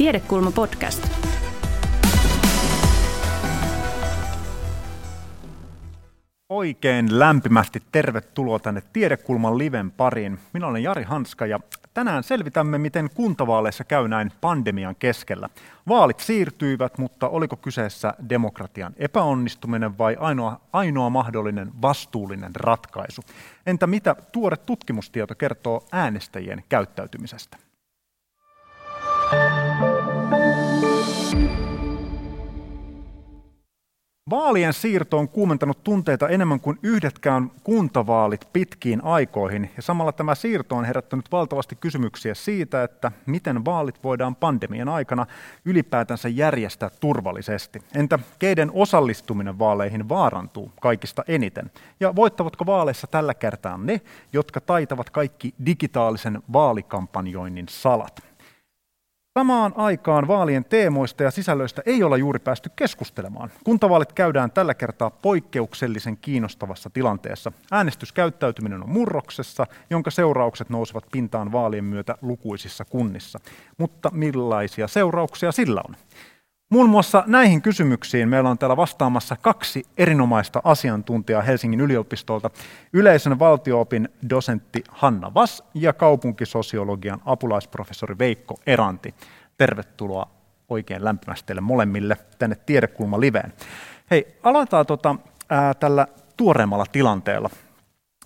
Tiedekulma podcast. Oikein lämpimästi tervetuloa tänne Tiedekulman liven pariin. Minä olen Jari Hanska ja tänään selvitämme, miten kuntavaaleissa käy näin pandemian keskellä. Vaalit siirtyivät, mutta oliko kyseessä demokratian epäonnistuminen vai ainoa, ainoa mahdollinen vastuullinen ratkaisu? Entä mitä tuore tutkimustieto kertoo äänestäjien käyttäytymisestä? Vaalien siirto on kuumentanut tunteita enemmän kuin yhdetkään kuntavaalit pitkiin aikoihin, ja samalla tämä siirto on herättänyt valtavasti kysymyksiä siitä, että miten vaalit voidaan pandemian aikana ylipäätänsä järjestää turvallisesti. Entä keiden osallistuminen vaaleihin vaarantuu kaikista eniten? Ja voittavatko vaaleissa tällä kertaa ne, jotka taitavat kaikki digitaalisen vaalikampanjoinnin salat? Samaan aikaan vaalien teemoista ja sisällöistä ei olla juuri päästy keskustelemaan. Kuntavaalit käydään tällä kertaa poikkeuksellisen kiinnostavassa tilanteessa. Äänestyskäyttäytyminen on murroksessa, jonka seuraukset nousevat pintaan vaalien myötä lukuisissa kunnissa. Mutta millaisia seurauksia sillä on? Muun muassa näihin kysymyksiin meillä on täällä vastaamassa kaksi erinomaista asiantuntijaa Helsingin yliopistolta. Yleisön valtioopin dosentti Hanna Vas ja kaupunkisosiologian apulaisprofessori Veikko Eranti. Tervetuloa oikein lämpimästi teille molemmille tänne Tiedekulma Liveen. Hei, aloitetaan tota, ää, tällä tuoreemmalla tilanteella.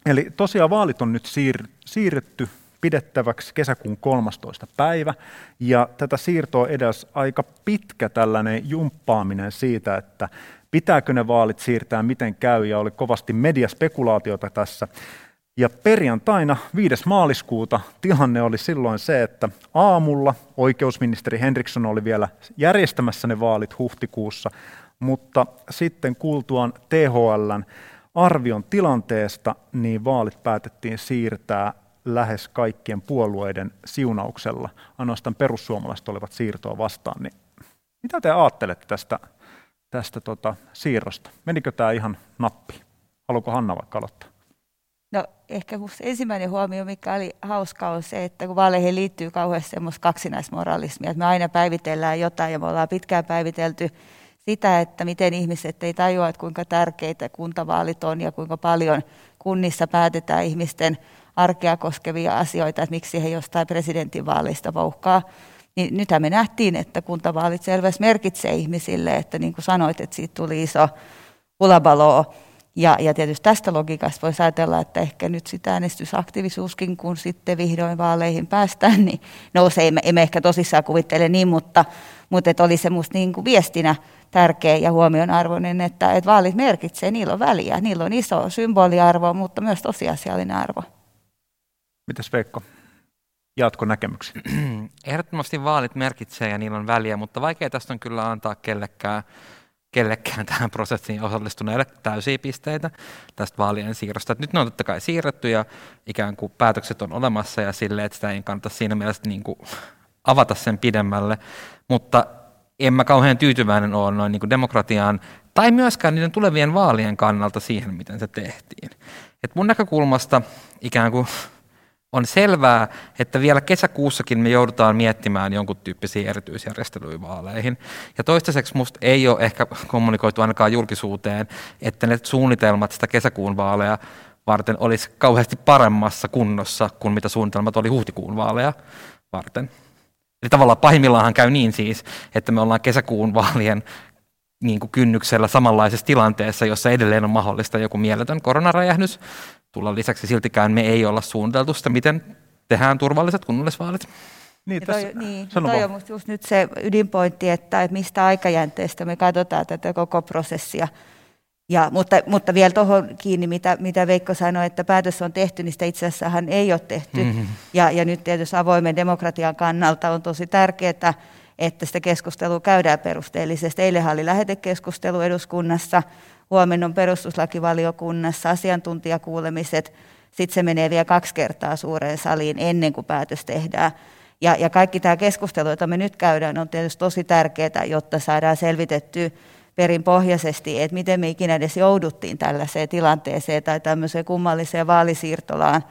Eli tosiaan vaalit on nyt siir- siirretty pidettäväksi kesäkuun 13. päivä. Ja tätä siirtoa edes aika pitkä tällainen jumppaaminen siitä, että pitääkö ne vaalit siirtää, miten käy, ja oli kovasti mediaspekulaatiota tässä. Ja perjantaina 5. maaliskuuta tilanne oli silloin se, että aamulla oikeusministeri Henriksson oli vielä järjestämässä ne vaalit huhtikuussa, mutta sitten kuultuaan THLn arvion tilanteesta, niin vaalit päätettiin siirtää lähes kaikkien puolueiden siunauksella. Ainoastaan perussuomalaiset olivat siirtoa vastaan. Niin mitä te ajattelette tästä, tästä tota, siirrosta? Menikö tämä ihan nappi? Haluatko Hanna vaikka aloittaa? No ehkä ensimmäinen huomio, mikä oli hauskaa, on se, että kun vaaleihin liittyy kauheasti semmoista kaksinaismoralismia, että me aina päivitellään jotain ja me ollaan pitkään päivitelty sitä, että miten ihmiset ei tajua, että kuinka tärkeitä kuntavaalit on ja kuinka paljon kunnissa päätetään ihmisten arkea koskevia asioita, että miksi he jostain presidentinvaaleista vauhkaa. Niin nythän me nähtiin, että kuntavaalit selvästi merkitsee ihmisille, että niin kuin sanoit, että siitä tuli iso hulabalo. Ja, ja tietysti tästä logiikasta voisi ajatella, että ehkä nyt sitä äänestysaktiivisuuskin, kun sitten vihdoin vaaleihin päästään, niin nousee. Emme, emme ehkä tosissaan kuvittele niin, mutta, mutta että oli se musta niin kuin viestinä tärkeä ja huomionarvoinen, että, että vaalit merkitsee, niillä on väliä, niillä on iso symboliarvo, mutta myös tosiasiallinen arvo. Mitäs Veikko? Jatko näkemyksiä? Ehdottomasti vaalit merkitsee ja niillä on väliä, mutta vaikea tästä on kyllä antaa kellekään, kellekään tähän prosessiin osallistuneille täysiä pisteitä tästä vaalien siirrosta. Et nyt ne on totta kai siirretty ja ikään kuin päätökset on olemassa ja silleen, että sitä ei kannata siinä mielessä niin kuin avata sen pidemmälle, mutta en mä kauhean tyytyväinen ole noin niin kuin demokratiaan tai myöskään niiden tulevien vaalien kannalta siihen, miten se tehtiin. Et mun näkökulmasta ikään kuin on selvää, että vielä kesäkuussakin me joudutaan miettimään jonkun tyyppisiä erityisjärjestelyjä vaaleihin. Ja toistaiseksi musta ei ole ehkä kommunikoitu ainakaan julkisuuteen, että ne suunnitelmat sitä kesäkuun vaaleja varten olisi kauheasti paremmassa kunnossa kuin mitä suunnitelmat oli huhtikuun vaaleja varten. Eli tavallaan pahimmillaan käy niin siis, että me ollaan kesäkuun vaalien niin kuin kynnyksellä samanlaisessa tilanteessa, jossa edelleen on mahdollista joku mieletön koronarajähdys, tulla lisäksi siltikään me ei olla suunniteltu sitä, miten tehdään turvalliset kunnallisvaalit. Niin, ja toi, niin, toi on musta just nyt se ydinpointti, että, että mistä aikajänteestä me katsotaan tätä koko prosessia. Ja, mutta, mutta vielä tuohon kiinni, mitä, mitä Veikko sanoi, että päätös on tehty, niin sitä itse asiassa ei ole tehty. Mm-hmm. Ja, ja nyt tietysti avoimen demokratian kannalta on tosi tärkeää, että sitä keskustelua käydään perusteellisesti. Eilen oli lähetekeskustelu eduskunnassa, huomenna on perustuslakivaliokunnassa asiantuntijakuulemiset, sitten se menee vielä kaksi kertaa suureen saliin ennen kuin päätös tehdään. Ja, ja kaikki tämä keskustelu, jota me nyt käydään, on tietysti tosi tärkeää, jotta saadaan selvitettyä perinpohjaisesti, että miten me ikinä edes jouduttiin tällaiseen tilanteeseen tai tämmöiseen kummalliseen vaalisiirtolaan,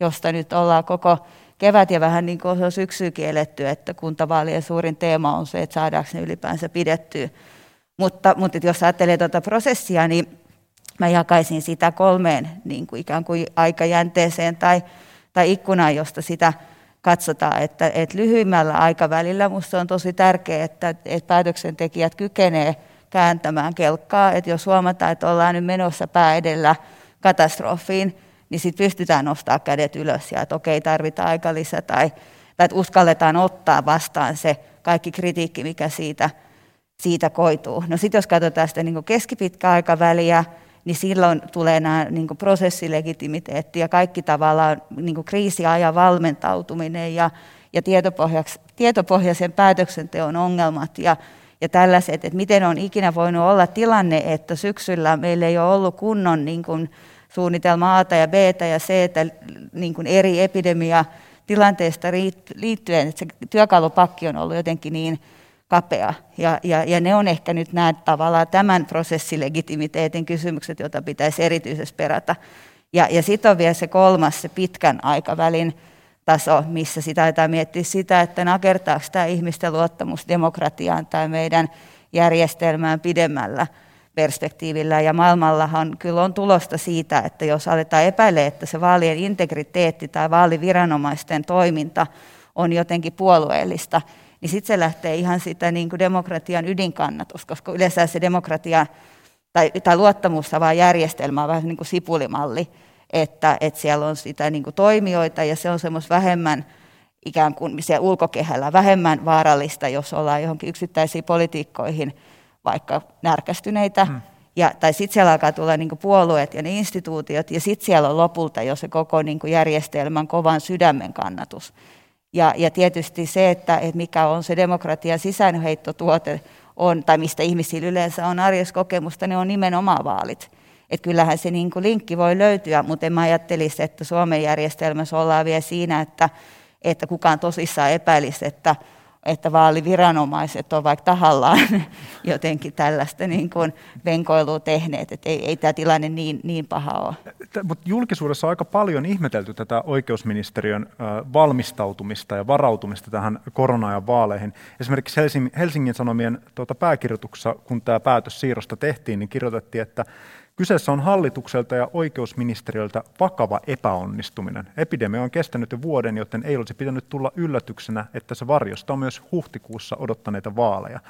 josta nyt ollaan koko kevät ja vähän niin kuin on syksyäkin eletty, että kuntavaalien suurin teema on se, että saadaanko ne ylipäänsä pidettyä. Mutta, mutta jos ajattelee tuota prosessia, niin mä jakaisin sitä kolmeen niin kuin ikään kuin aikajänteeseen tai, tai ikkunaan, josta sitä katsotaan, että, että lyhyimmällä aikavälillä minusta on tosi tärkeää, että, että päätöksentekijät kykenevät kääntämään kelkkaa, että jos huomataan, että ollaan nyt menossa pää edellä katastrofiin, niin sitten pystytään nostamaan kädet ylös ja että okei, tarvitaan aika lisä tai, tai että uskalletaan ottaa vastaan se kaikki kritiikki, mikä siitä, siitä koituu. No sitten jos katsotaan sitä niin keskipitkää aikaväliä, niin silloin tulee nämä niin prosessilegitimiteetti ja kaikki tavallaan niin kriisiajan valmentautuminen ja, ja tietopohjaisen päätöksenteon ongelmat ja, ja tällaiset, että miten on ikinä voinut olla tilanne, että syksyllä meillä ei ole ollut kunnon niin kuin, suunnitelma A ja B ja C niin kuin eri epidemia tilanteesta liittyen, että se työkalupakki on ollut jotenkin niin kapea. Ja, ja, ja ne on ehkä nyt nämä tavallaan tämän prosessilegitimiteetin kysymykset, joita pitäisi erityisesti perata. Ja, ja sitten on vielä se kolmas, se pitkän aikavälin taso, missä sitä aletaan miettiä sitä, että nakertaako tämä ihmisten luottamus demokratiaan tai meidän järjestelmään pidemmällä perspektiivillä. Ja maailmallahan kyllä on tulosta siitä, että jos aletaan epäillä, että se vaalien integriteetti tai vaaliviranomaisten toiminta on jotenkin puolueellista, niin sitten se lähtee ihan sitä niin kuin demokratian ydinkannatus, koska yleensä se demokratia tai, tai luottamustavaa järjestelmä on vähän niin kuin sipulimalli, että, että siellä on sitä niin kuin toimijoita ja se on semmoista vähemmän ikään kuin siellä ulkokehällä vähemmän vaarallista, jos ollaan johonkin yksittäisiin politiikkoihin vaikka närkästyneitä. Hmm. Ja, tai sitten siellä alkaa tulla niin puolueet ja ne instituutiot, ja sitten siellä on lopulta jo se koko niin järjestelmän kovan sydämen kannatus. Ja, ja tietysti se, että, että mikä on se demokratian sisäänheittotuote, on, tai mistä ihmisillä yleensä on arjessa kokemusta, ne on nimenomaan vaalit. Et kyllähän se niin linkki voi löytyä, mutta en mä ajattelisi, että Suomen järjestelmässä ollaan vielä siinä, että, että kukaan tosissaan epäilisi, että että vaaliviranomaiset ovat vaikka tahallaan jotenkin tällaista niin kuin venkoilua tehneet, että ei, ei tämä tilanne niin, niin paha ole. Mutta julkisuudessa on aika paljon ihmetelty tätä oikeusministeriön valmistautumista ja varautumista tähän korona vaaleihin. Esimerkiksi Helsingin Sanomien tuota pääkirjoituksessa, kun tämä päätös siirrosta tehtiin, niin kirjoitettiin, että Kyseessä on hallitukselta ja oikeusministeriöltä vakava epäonnistuminen. Epidemia on kestänyt jo vuoden, joten ei olisi pitänyt tulla yllätyksenä, että se varjostaa myös huhtikuussa odottaneita vaaleja.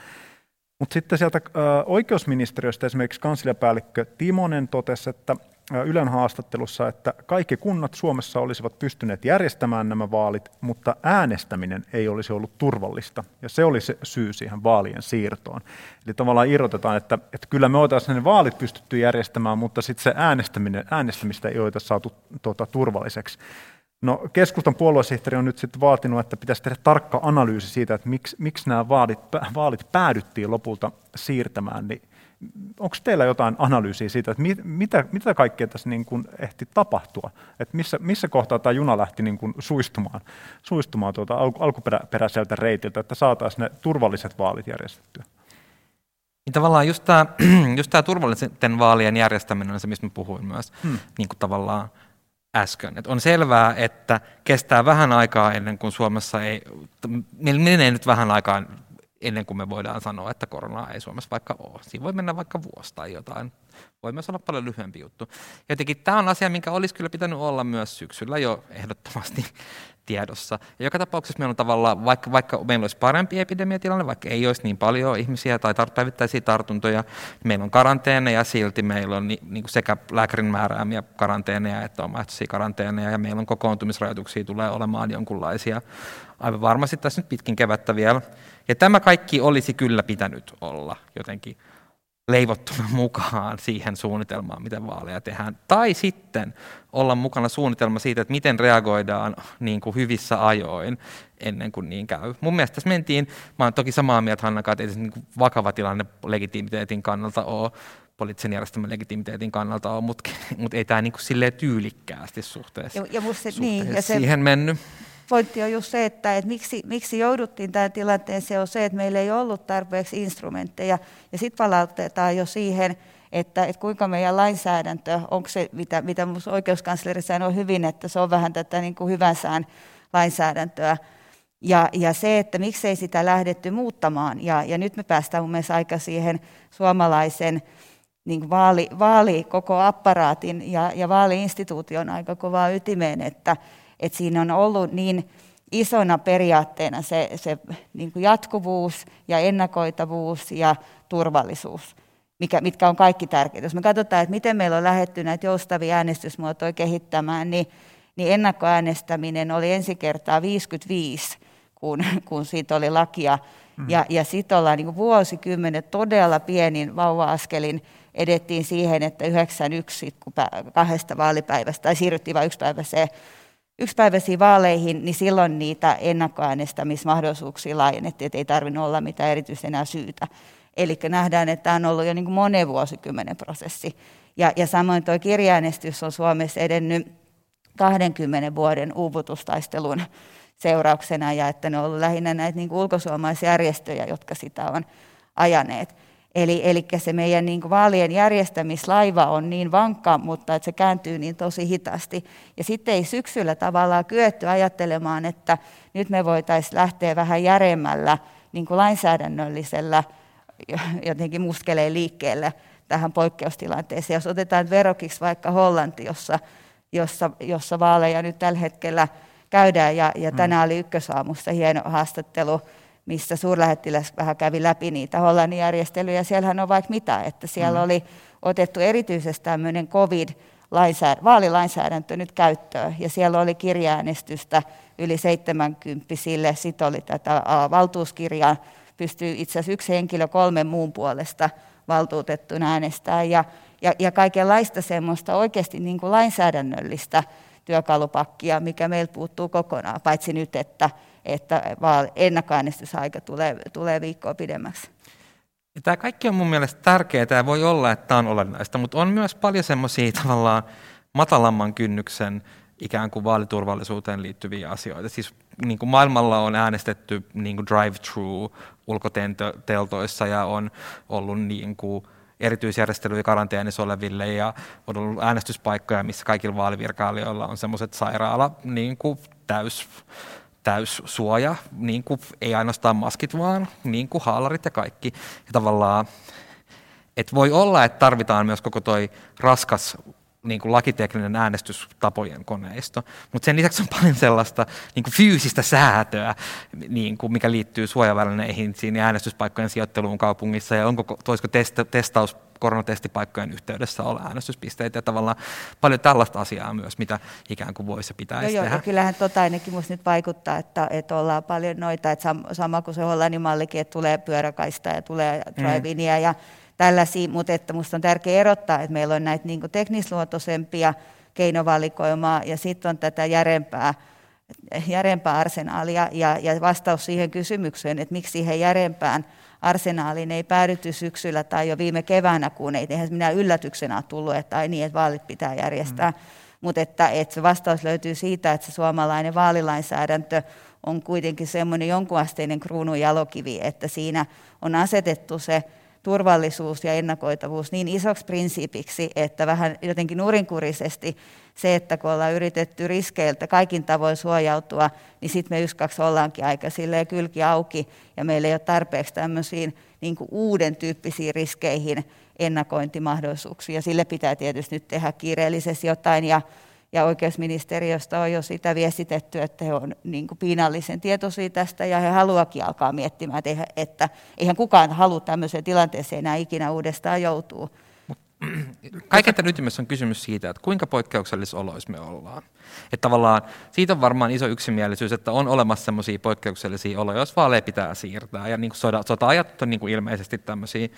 Mutta sitten sieltä oikeusministeriöstä esimerkiksi kansliapäällikkö Timonen totesi, että Ylen haastattelussa, että kaikki kunnat Suomessa olisivat pystyneet järjestämään nämä vaalit, mutta äänestäminen ei olisi ollut turvallista. Ja se oli se syy siihen vaalien siirtoon. Eli tavallaan irrotetaan, että, että kyllä me oltaisiin ne vaalit pystytty järjestämään, mutta sitten se äänestäminen, äänestämistä ei ole saatu tuota, turvalliseksi. No, keskustan puoluesihteeri on nyt sitten vaatinut, että pitäisi tehdä tarkka analyysi siitä, että miksi, miksi nämä vaalit, vaalit päädyttiin lopulta siirtämään, niin onko teillä jotain analyysiä siitä, että mit, mitä, mitä kaikkea tässä niin kuin ehti tapahtua? Että missä, missä kohtaa tämä juna lähti niin kuin suistumaan, suistumaan tuota alkuperäiseltä reitiltä, että saataisiin ne turvalliset vaalit järjestettyä? Niin tavallaan just tämä, just tämä turvallisten vaalien järjestäminen on se, mistä mä puhuin myös hmm. niin kuin tavallaan äsken. Et on selvää, että kestää vähän aikaa ennen kuin Suomessa ei, menee nyt vähän aikaa ennen kuin me voidaan sanoa, että koronaa ei Suomessa vaikka ole. Siinä voi mennä vaikka vuosi tai jotain. Voi myös olla paljon lyhyempi juttu. Jotenkin tämä on asia, minkä olisi kyllä pitänyt olla myös syksyllä jo ehdottomasti tiedossa. Ja joka tapauksessa meillä on tavallaan, vaikka, vaikka meillä olisi parempi epidemiatilanne, vaikka ei olisi niin paljon ihmisiä tai päivittäisiä tartuntoja, meillä on karanteeneja silti, meillä on ni, niin kuin sekä lääkärin määräämiä karanteeneja että omaehtoisia karanteeneja, ja meillä on kokoontumisrajoituksia tulee olemaan jonkunlaisia aivan varmasti tässä nyt pitkin kevättä vielä. Ja tämä kaikki olisi kyllä pitänyt olla jotenkin leivottuna mukaan siihen suunnitelmaan, miten vaaleja tehdään. Tai sitten olla mukana suunnitelma siitä, että miten reagoidaan niin kuin hyvissä ajoin ennen kuin niin käy. Mun mielestä tässä mentiin, mä olen toki samaa mieltä Hanna että ei se niin vakava tilanne legitimiteetin kannalta ole, poliittisen järjestelmän legitimiteetin kannalta ole, mutta, mutta ei tämä niin kuin tyylikkäästi suhteessa, ja, ja suhteessa niin, ja se, siihen mennyt pointti on just se, että, että miksi, miksi jouduttiin tähän tilanteeseen, on se, että meillä ei ollut tarpeeksi instrumentteja. Ja sitten palautetaan jo siihen, että, että kuinka meidän lainsäädäntö, onko se, mitä, mitä oikeuskansleri sanoi hyvin, että se on vähän tätä niin kuin hyvän sään lainsäädäntöä. Ja, ja se, että miksei sitä lähdetty muuttamaan, ja, ja nyt me päästään mun mielestä aika siihen suomalaisen niin vaali, vaali koko apparaatin ja, ja vaaliinstituution aika kovaa ytimeen, että, että siinä on ollut niin isona periaatteena se, se niin kuin jatkuvuus ja ennakoitavuus ja turvallisuus, mikä, mitkä on kaikki tärkeitä. Jos me katsotaan, että miten meillä on lähetty näitä joustavia äänestysmuotoja kehittämään, niin, niin ennakkoäänestäminen oli ensi kertaa 55, kun, kun siitä oli lakia. Mm. Ja, ja sitten ollaan niin vuosikymmenet todella pienin vauva-askelin edettiin siihen, että 91, kun kahdesta vaalipäivästä, tai siirryttiin vain yksipäiväiseen yksipäiväisiin vaaleihin, niin silloin niitä ennakkoäänestämismahdollisuuksia laajennettiin, että ei tarvinnut olla mitään erityistä enää syytä. Eli nähdään, että tämä on ollut jo niin kuin monen vuosikymmenen prosessi. Ja, ja samoin tuo kirjaäänestys on Suomessa edennyt 20 vuoden uuvutustaistelun seurauksena, ja että ne on ollut lähinnä näitä niin ulkosuomaisjärjestöjä, jotka sitä on ajaneet. Eli, eli se meidän niin kuin vaalien järjestämislaiva on niin vankka, mutta että se kääntyy niin tosi hitaasti. Ja sitten ei syksyllä tavallaan kyetty ajattelemaan, että nyt me voitaisiin lähteä vähän järemmällä niin kuin lainsäädännöllisellä jotenkin muskeleen liikkeelle tähän poikkeustilanteeseen. Jos otetaan verokiksi vaikka Hollanti, jossa, jossa, jossa vaaleja nyt tällä hetkellä käydään, ja, ja tänään oli ykkösaamussa hieno haastattelu missä suurlähettiläs vähän kävi läpi niitä Hollannin järjestelyjä. Siellähän on vaikka mitä, että siellä mm. oli otettu erityisesti tämmöinen covid vaalilainsäädäntö nyt käyttöön, ja siellä oli kirjaäänestystä yli 70 sille, sitten oli tätä valtuuskirjaa, pystyy itse asiassa yksi henkilö kolmen muun puolesta valtuutettuna äänestää, ja, ja, ja kaikenlaista semmoista oikeasti niin kuin lainsäädännöllistä työkalupakkia, mikä meiltä puuttuu kokonaan, paitsi nyt, että että ennakkoäänestysaika tulee, tulee viikkoa pidemmäksi. Ja tämä kaikki on mun mielestä tärkeää ja voi olla, että tämä on olennaista, mutta on myös paljon semmoisia tavallaan matalamman kynnyksen ikään kuin vaaliturvallisuuteen liittyviä asioita. Siis niin kuin maailmalla on äänestetty niin drive-through ulkoteltoissa ja on ollut niin kuin erityisjärjestelyjä karanteenissa oleville ja on ollut äänestyspaikkoja, missä kaikilla vaalivirkailijoilla on semmoiset sairaala niin kuin täys täyssuoja, niin kuin, ei ainoastaan maskit, vaan niin kuin haalarit ja kaikki. Ja tavallaan, että voi olla, että tarvitaan myös koko toi raskas niin kuin lakitekninen äänestystapojen koneisto, mutta sen lisäksi on paljon sellaista niin kuin fyysistä säätöä, niin kuin mikä liittyy suojavälineihin siinä äänestyspaikkojen sijoitteluun kaupungissa ja onko, toisko testa, testaus koronatestipaikkojen yhteydessä olla äänestyspisteitä ja tavallaan paljon tällaista asiaa myös, mitä ikään kuin voisi pitäisi joo, tehdä. Joo, kyllähän tota ainakin minusta nyt vaikuttaa, että, että ollaan paljon noita, että sama kuin se Hollannin mallikin, että tulee pyöräkaista ja tulee mm. drive-inia mm. ja tällaisia, mutta että minusta on tärkeää erottaa, että meillä on näitä niin teknisluontoisempia keinovalikoimaa ja sitten on tätä järempää, järempää arsenaalia ja, ja vastaus siihen kysymykseen, että miksi siihen järempään arsenaaliin ei päädytty syksyllä tai jo viime keväänä, kun ei eihän minä yllätyksenä tullut, että ai niin, että vaalit pitää järjestää. Mm. Mutta että, että se vastaus löytyy siitä, että se suomalainen vaalilainsäädäntö on kuitenkin semmoinen jonkunasteinen kruunun jalokivi, että siinä on asetettu se turvallisuus ja ennakoitavuus niin isoksi prinsiipiksi, että vähän jotenkin nurinkurisesti se, että kun ollaan yritetty riskeiltä kaikin tavoin suojautua, niin sitten me yskaksi ollaankin aika silleen kylki auki ja meillä ei ole tarpeeksi tämmöisiin niin uuden tyyppisiin riskeihin ennakointimahdollisuuksia. Sille pitää tietysti nyt tehdä kiireellisesti jotain ja ja oikeusministeriöstä on jo sitä viestitetty, että he on niin piinallisen tietoisia tästä ja he haluakin alkaa miettimään, että eihän, että eihän kukaan halua tämmöiseen tilanteeseen enää ikinä uudestaan joutuu. Kaiken tämän ytimessä on kysymys siitä, että kuinka poikkeuksellisissa oloissa me ollaan. Että tavallaan siitä on varmaan iso yksimielisyys, että on olemassa sellaisia poikkeuksellisia oloja, jos vaaleja pitää siirtää. Ja niin kuin sota, sota-ajat on niin kuin ilmeisesti tämmöisiä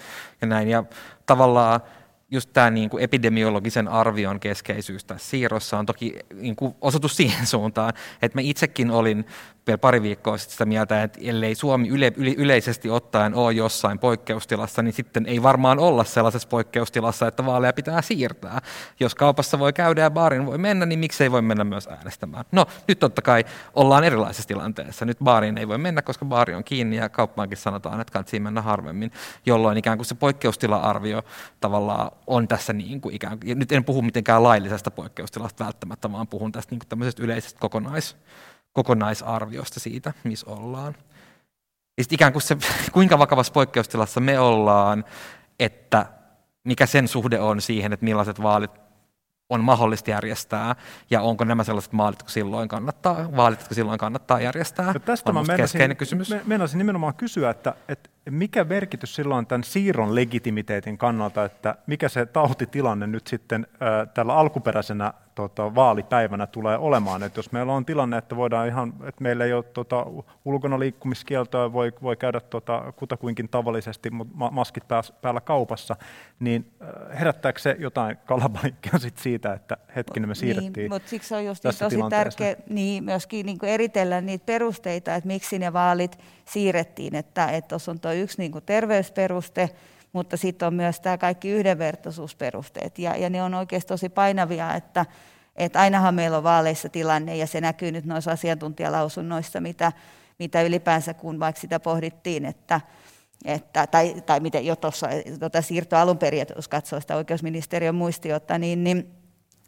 ja näin. Ja tavallaan just tämä niin kuin epidemiologisen arvion keskeisyys tässä siirrossa on toki niin kuin osoitus siihen suuntaan, että mä itsekin olin vielä pari viikkoa sitten sitä mieltä, että ellei Suomi yle, yle, yleisesti ottaen ole jossain poikkeustilassa, niin sitten ei varmaan olla sellaisessa poikkeustilassa, että vaaleja pitää siirtää. Jos kaupassa voi käydä ja baarin voi mennä, niin miksei voi mennä myös äänestämään? No, nyt totta kai ollaan erilaisessa tilanteessa. Nyt baariin ei voi mennä, koska baari on kiinni ja kauppaankin sanotaan, että kannattaa mennä harvemmin, jolloin ikään kuin se poikkeustila-arvio tavallaan on tässä niin kuin ikään kuin, nyt en puhu mitenkään laillisesta poikkeustilasta välttämättä, vaan puhun tästä niin kuin tämmöisestä yleisestä kokonais kokonaisarviosta siitä, missä ollaan. Ja sitten ikään kuin se, kuinka vakavassa poikkeustilassa me ollaan, että mikä sen suhde on siihen, että millaiset vaalit on mahdollista järjestää, ja onko nämä sellaiset maalit, kun silloin kannattaa, vaalit, kun silloin kannattaa järjestää, ja tästä on mä meinasin, kysymys. Meinasin nimenomaan kysyä, että, että mikä merkitys silloin tämän siirron legitimiteetin kannalta, että mikä se tautitilanne nyt sitten äh, tällä alkuperäisenä tota, vaalipäivänä tulee olemaan. Että jos meillä on tilanne, että voidaan ihan, että meillä ei ole tota, ulkona liikkumiskieltoa, voi, voi käydä tota, kutakuinkin tavallisesti, mutta maskit päällä kaupassa, niin herättääkö se jotain kalabaliikkia sit siitä, että hetkinen me niin, siirrettiin niin, mutta siksi on just tosi tärkeää niin, myöskin niin eritellä niitä perusteita, että miksi ne vaalit siirrettiin, että tuossa on tuo yksi niin kuin terveysperuste, mutta sitten on myös tämä kaikki yhdenvertaisuusperusteet, ja, ja ne on oikeasti tosi painavia, että, että ainahan meillä on vaaleissa tilanne, ja se näkyy nyt noissa asiantuntijalausunnoissa, mitä, mitä ylipäänsä, kun vaikka sitä pohdittiin, että, että, tai, tai miten jo tuossa tuota siirtoa alun perin, jos katsoo sitä oikeusministeriön muistiota, niin, niin,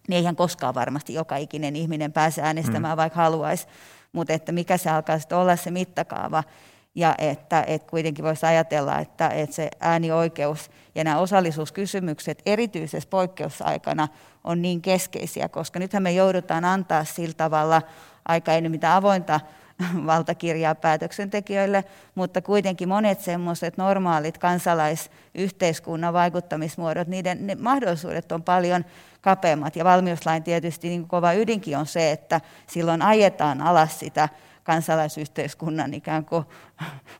niin eihän koskaan varmasti joka ikinen ihminen pääse äänestämään, mm. vaikka haluaisi, mutta että mikä se alkaa sitten olla se mittakaava, ja että, että kuitenkin voisi ajatella, että, että se äänioikeus ja nämä osallisuuskysymykset erityisessä poikkeusaikana on niin keskeisiä, koska nythän me joudutaan antaa sillä tavalla aika ei mitään avointa valtakirjaa päätöksentekijöille, mutta kuitenkin monet semmoiset normaalit kansalaisyhteiskunnan vaikuttamismuodot, niiden ne mahdollisuudet on paljon kapeammat. Ja valmiuslain tietysti niin kova ydinkin on se, että silloin ajetaan alas sitä kansalaisyhteiskunnan ikään kuin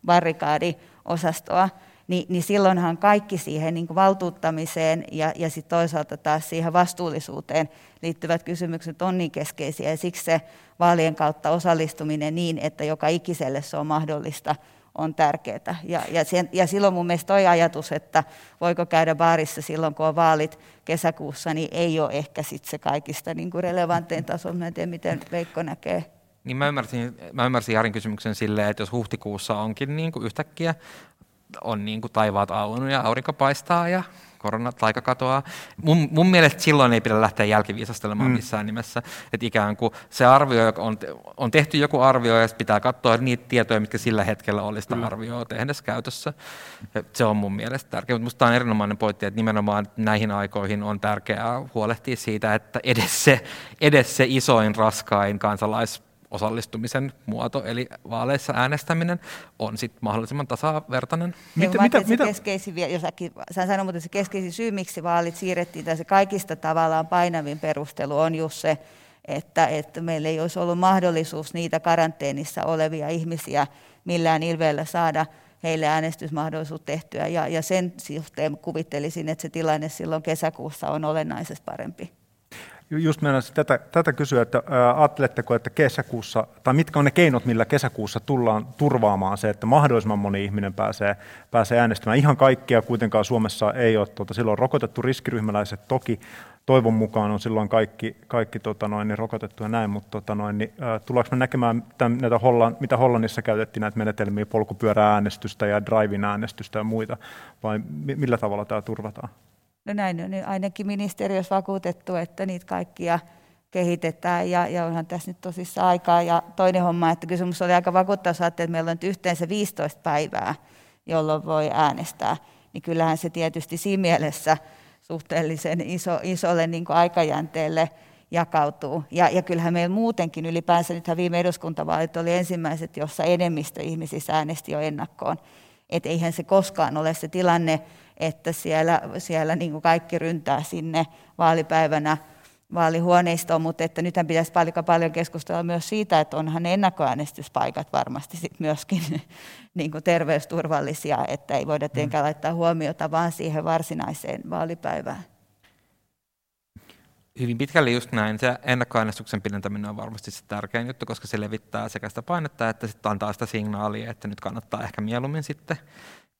barrikaadiosastoa, niin, niin silloinhan kaikki siihen niin valtuuttamiseen ja, ja sitten toisaalta taas siihen vastuullisuuteen liittyvät kysymykset on niin keskeisiä. Ja siksi se vaalien kautta osallistuminen niin, että joka ikiselle se on mahdollista, on tärkeää. Ja, ja, sen, ja silloin mun mielestä toi ajatus, että voiko käydä baarissa silloin, kun on vaalit kesäkuussa, niin ei ole ehkä sit se kaikista niin kuin relevantein taso. Mä en tiedä, miten Veikko näkee. Niin mä ymmärsin, mä ymmärsin Jarin kysymyksen silleen, että jos huhtikuussa onkin niin kuin yhtäkkiä on niin kuin taivaat auennut ja aurinko paistaa ja koronataika katoaa. Mun, mun mielestä silloin ei pidä lähteä jälkiviisastelemaan mm. missään nimessä. Että ikään kuin se arvio, on, on tehty joku arvio ja pitää katsoa niitä tietoja, mitkä sillä hetkellä olisi sitä mm. arvioa tehdessä käytössä. Ja se on mun mielestä tärkeää. Mutta musta on erinomainen pointti, että nimenomaan näihin aikoihin on tärkeää huolehtia siitä, että edes se, edes se isoin, raskain kansalais osallistumisen muoto, eli vaaleissa äänestäminen, on sitten mahdollisimman tasavertainen. Mitä, mitä, mitä? Keskeisin, jos sä sanoit, mutta se keskeisin syy, miksi vaalit siirrettiin, tai se kaikista tavallaan painavin perustelu on just se, että, että meillä ei olisi ollut mahdollisuus niitä karanteenissa olevia ihmisiä millään ilveellä saada heille äänestysmahdollisuus tehtyä. Ja, ja sen suhteen kuvittelisin, että se tilanne silloin kesäkuussa on olennaisesti parempi. Just meidän tätä, tätä kysyä, että ajatteletteko, että kesäkuussa, tai mitkä on ne keinot, millä kesäkuussa tullaan turvaamaan se, että mahdollisimman moni ihminen pääsee, pääsee äänestämään. Ihan kaikkia kuitenkaan Suomessa ei ole tuota, silloin rokotettu riskiryhmäläiset toki, toivon mukaan on silloin kaikki, kaikki tota noin, niin rokotettu ja näin, mutta tota noin, niin, äh, tullaanko me näkemään tämän, näitä Hollan, mitä Hollannissa käytettiin näitä menetelmiä, polkupyörääänestystä ja driving äänestystä ja muita, vai millä tavalla tämä turvataan? No näin on ainakin ministeriössä vakuutettu, että niitä kaikkia kehitetään ja, ja onhan tässä nyt tosissaan aikaa. Ja toinen homma, että kysymys oli aika vakuuttava, että meillä on nyt yhteensä 15 päivää, jolloin voi äänestää. Niin kyllähän se tietysti siinä mielessä suhteellisen iso, isolle niin aikajänteelle jakautuu. Ja, ja kyllähän meillä muutenkin ylipäänsä, nythän viime eduskuntavaalit oli ensimmäiset, jossa enemmistö ihmisistä äänesti jo ennakkoon. Että eihän se koskaan ole se tilanne, että siellä, siellä niin kuin kaikki ryntää sinne vaalipäivänä vaalihuoneistoon, mutta että nythän pitäisi paljon, paljon keskustella myös siitä, että onhan ne ennakkoäänestyspaikat varmasti sit myöskin niin kuin terveysturvallisia, että ei voida tietenkään laittaa huomiota vaan siihen varsinaiseen vaalipäivään. Hyvin pitkälle just näin. Se ennakkoäänestyksen pidentäminen on varmasti se tärkein juttu, koska se levittää sekä sitä painetta että sitten antaa sitä signaalia, että nyt kannattaa ehkä mieluummin sitten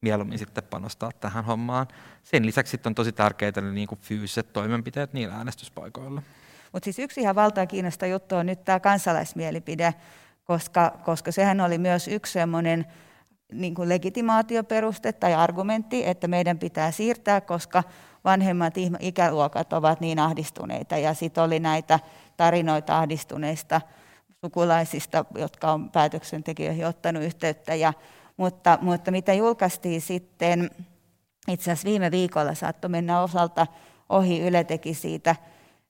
mieluummin sitten panostaa tähän hommaan. Sen lisäksi sitten on tosi tärkeitä ne niin kuin fyysiset toimenpiteet niillä äänestyspaikoilla. Mutta siis yksi ihan valtaa kiinnostava juttu on nyt tämä kansalaismielipide, koska, koska sehän oli myös yksi semmoinen niin kuin legitimaatioperuste tai argumentti, että meidän pitää siirtää, koska vanhemmat ikäluokat ovat niin ahdistuneita. Ja sitten oli näitä tarinoita ahdistuneista sukulaisista, jotka on päätöksentekijöihin ottanut yhteyttä. Ja, mutta, mutta mitä julkaistiin sitten, itse asiassa viime viikolla saattoi mennä osalta ohi, Yle teki siitä,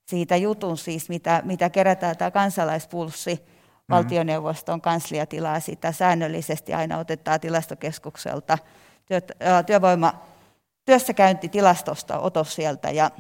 siitä jutun siis, mitä, mitä kerätään tämä kansalaispulssi, mm. valtioneuvoston kanslia tilaa sitä säännöllisesti, aina otetaan tilastokeskukselta työ, työvoima, työssäkäyntitilastosta otos sieltä ja,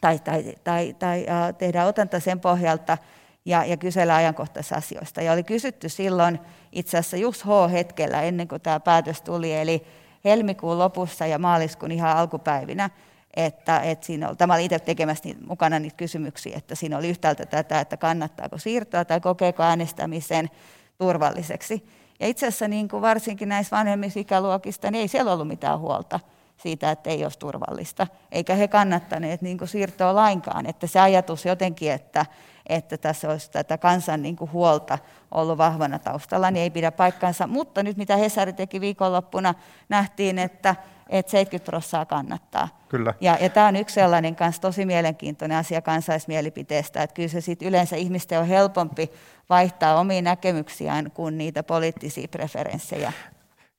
tai, tai, tai, tai tehdään otanta sen pohjalta ja, ja kysellä ajankohtaisista asioista. Ja oli kysytty silloin itse asiassa just H-hetkellä ennen kuin tämä päätös tuli, eli helmikuun lopussa ja maaliskuun ihan alkupäivinä, että, että siinä oli, tämä oli itse tekemässä niitä, mukana niitä kysymyksiä, että siinä oli yhtäältä tätä, että kannattaako siirtoa tai kokeeko äänestämisen turvalliseksi. Ja itse asiassa niin kuin varsinkin näissä vanhemmissa ikäluokista, niin ei siellä ollut mitään huolta siitä, että ei olisi turvallista. Eikä he kannattaneet niin kuin siirtoa lainkaan. Että se ajatus jotenkin, että, että tässä olisi tätä kansan niin kuin huolta ollut vahvana taustalla, niin ei pidä paikkansa. Mutta nyt mitä Hesari teki viikonloppuna, nähtiin, että, että 70 prosenttia kannattaa. Kyllä. Ja, ja tämä on yksi sellainen kanssa tosi mielenkiintoinen asia kansaismielipiteestä, että kyllä se sitten yleensä ihmisten on helpompi vaihtaa omia näkemyksiään kuin niitä poliittisia preferenssejä.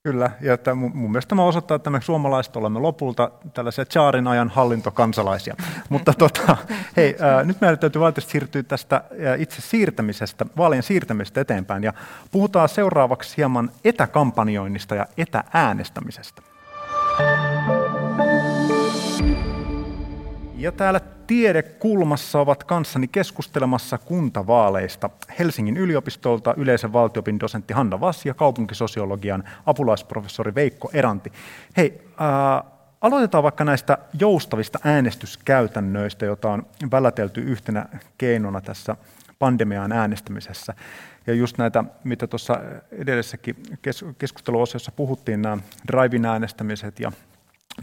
Kyllä, ja että mun, mielestä tämä osoittaa, että me suomalaiset olemme lopulta tällaisia Chaarin ajan hallintokansalaisia. Mutta tota, hei, ää, nyt meidän täytyy valitettavasti siirtyä tästä itse siirtämisestä, vaalien siirtämisestä eteenpäin, ja puhutaan seuraavaksi hieman etäkampanjoinnista ja etääänestämisestä. Ja täällä tiedekulmassa ovat kanssani keskustelemassa kuntavaaleista Helsingin yliopistolta yleisen valtiopin dosentti Hanna Vassi ja kaupunkisosiologian apulaisprofessori Veikko Eranti. Hei, ää, aloitetaan vaikka näistä joustavista äänestyskäytännöistä, joita on välätelty yhtenä keinona tässä pandemiaan äänestämisessä. Ja just näitä, mitä tuossa edellisessäkin keskusteluosiossa puhuttiin, nämä drive äänestämiset ja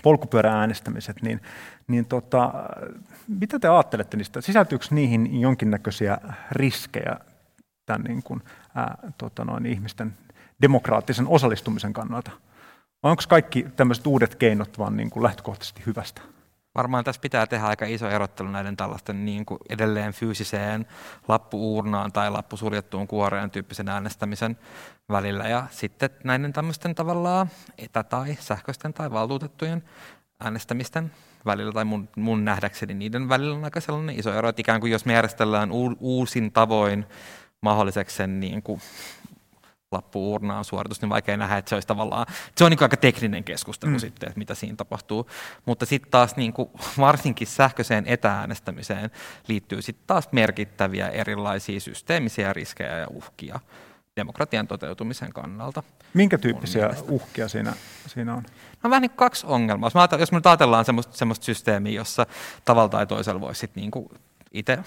polkupyörääänestämiset, niin, niin tota, mitä te ajattelette niistä? Sisältyykö niihin jonkinnäköisiä riskejä tämän niin kuin, ää, tota noin, ihmisten demokraattisen osallistumisen kannalta? Vai onko kaikki tämmöiset uudet keinot vaan niin kuin lähtökohtaisesti hyvästä? Varmaan tässä pitää tehdä aika iso erottelu näiden tällaisten niin kuin edelleen fyysiseen lappuurnaan tai lappusuljettuun kuoreen tyyppisen äänestämisen välillä. Ja sitten näiden tämmöisten tavallaan etä- tai sähköisten tai valtuutettujen äänestämisten välillä tai mun, mun nähdäkseni niiden välillä on aika sellainen iso ero, että ikään kuin jos me järjestellään uusin tavoin mahdolliseksi sen niin kuin lappuurnaan suoritus, niin vaikea nähdä, että se olisi tavallaan, se on niin aika tekninen keskustelu mm. sitten, että mitä siinä tapahtuu. Mutta sitten taas niin kuin, varsinkin sähköiseen etääänestämiseen liittyy sitten taas merkittäviä erilaisia systeemisiä riskejä ja uhkia demokratian toteutumisen kannalta. Minkä tyyppisiä uhkia siinä, siinä on? No vähän niin kaksi ongelmaa. Jos me, jos me nyt ajatellaan semmoista, semmoista systeemiä, jossa tavalla tai toisella voisi sitten niin itse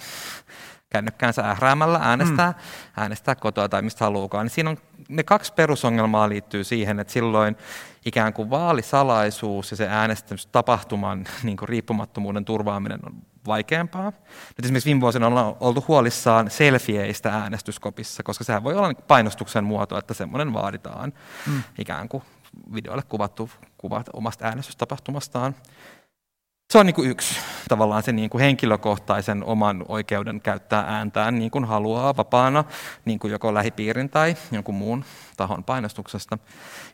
kännykkäänsä ähräämällä äänestää, mm. äänestää kotoa tai mistä haluukaan, niin siinä on ne kaksi perusongelmaa liittyy siihen, että silloin ikään kuin vaalisalaisuus ja se äänestämistapahtuman niin kuin riippumattomuuden turvaaminen on vaikeampaa. Nyt esimerkiksi viime vuosina ollaan oltu huolissaan selfieistä äänestyskopissa, koska sehän voi olla painostuksen muoto, että semmoinen vaaditaan mm. ikään kuin videolle kuvattu kuvat omasta äänestystapahtumastaan se on niin kuin yksi tavallaan se niin kuin henkilökohtaisen oman oikeuden käyttää ääntään niin kuin haluaa vapaana, niin kuin joko lähipiirin tai jonkun muun tahon painostuksesta.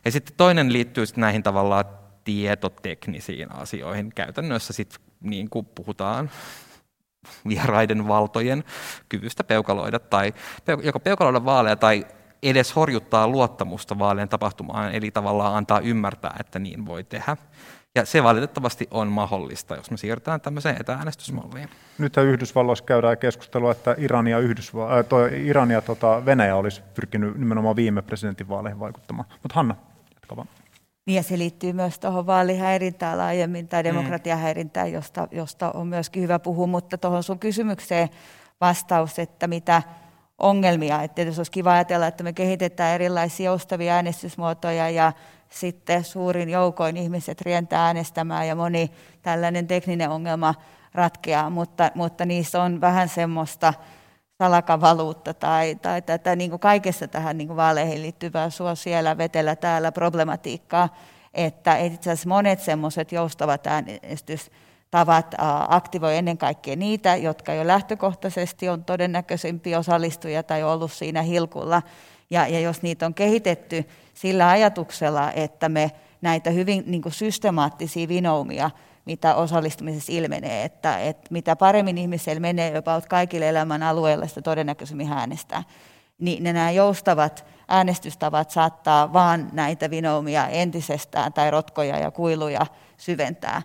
Ja sitten toinen liittyy sitten näihin tavallaan tietoteknisiin asioihin. Käytännössä sitten niin kuin puhutaan vieraiden valtojen kyvystä peukaloida tai joko peukaloida vaaleja tai edes horjuttaa luottamusta vaalien tapahtumaan, eli tavallaan antaa ymmärtää, että niin voi tehdä. Ja se valitettavasti on mahdollista, jos me siirrytään tämmöiseen etääänestysmalliin. Nyt Yhdysvalloissa käydään keskustelua, että Iran ja, Yhdysva- äh, toi Iran ja tota Venäjä olisi pyrkinyt nimenomaan viime presidentinvaaleihin vaikuttamaan. Mutta Hanna, jatka vaan. Niin ja se liittyy myös tuohon vaalihäirintään laajemmin tai mm. demokratiahäirintään, josta, josta on myöskin hyvä puhua, mutta tuohon sun kysymykseen vastaus, että mitä ongelmia. Että jos olisi kiva ajatella, että me kehitetään erilaisia joustavia äänestysmuotoja ja sitten suurin joukoin ihmiset rientää äänestämään ja moni tällainen tekninen ongelma ratkeaa, mutta, mutta niissä on vähän semmoista salakavaluutta tai, tai tätä niin kuin kaikessa tähän niin kuin vaaleihin liittyvää suo siellä, vetellä täällä problematiikkaa, että itse asiassa monet semmoiset joustavat äänestys tavat aktivoi ennen kaikkea niitä, jotka jo lähtökohtaisesti on todennäköisempi osallistuja tai ollut siinä hilkulla. Ja, ja jos niitä on kehitetty sillä ajatuksella, että me näitä hyvin niin kuin systemaattisia vinoumia, mitä osallistumisessa ilmenee, että, että mitä paremmin ihmisellä menee jopa kaikille elämän alueilla, sitä todennäköisemmin äänestää. Niin ne nämä joustavat äänestystavat saattaa vaan näitä vinoumia entisestään tai rotkoja ja kuiluja syventää.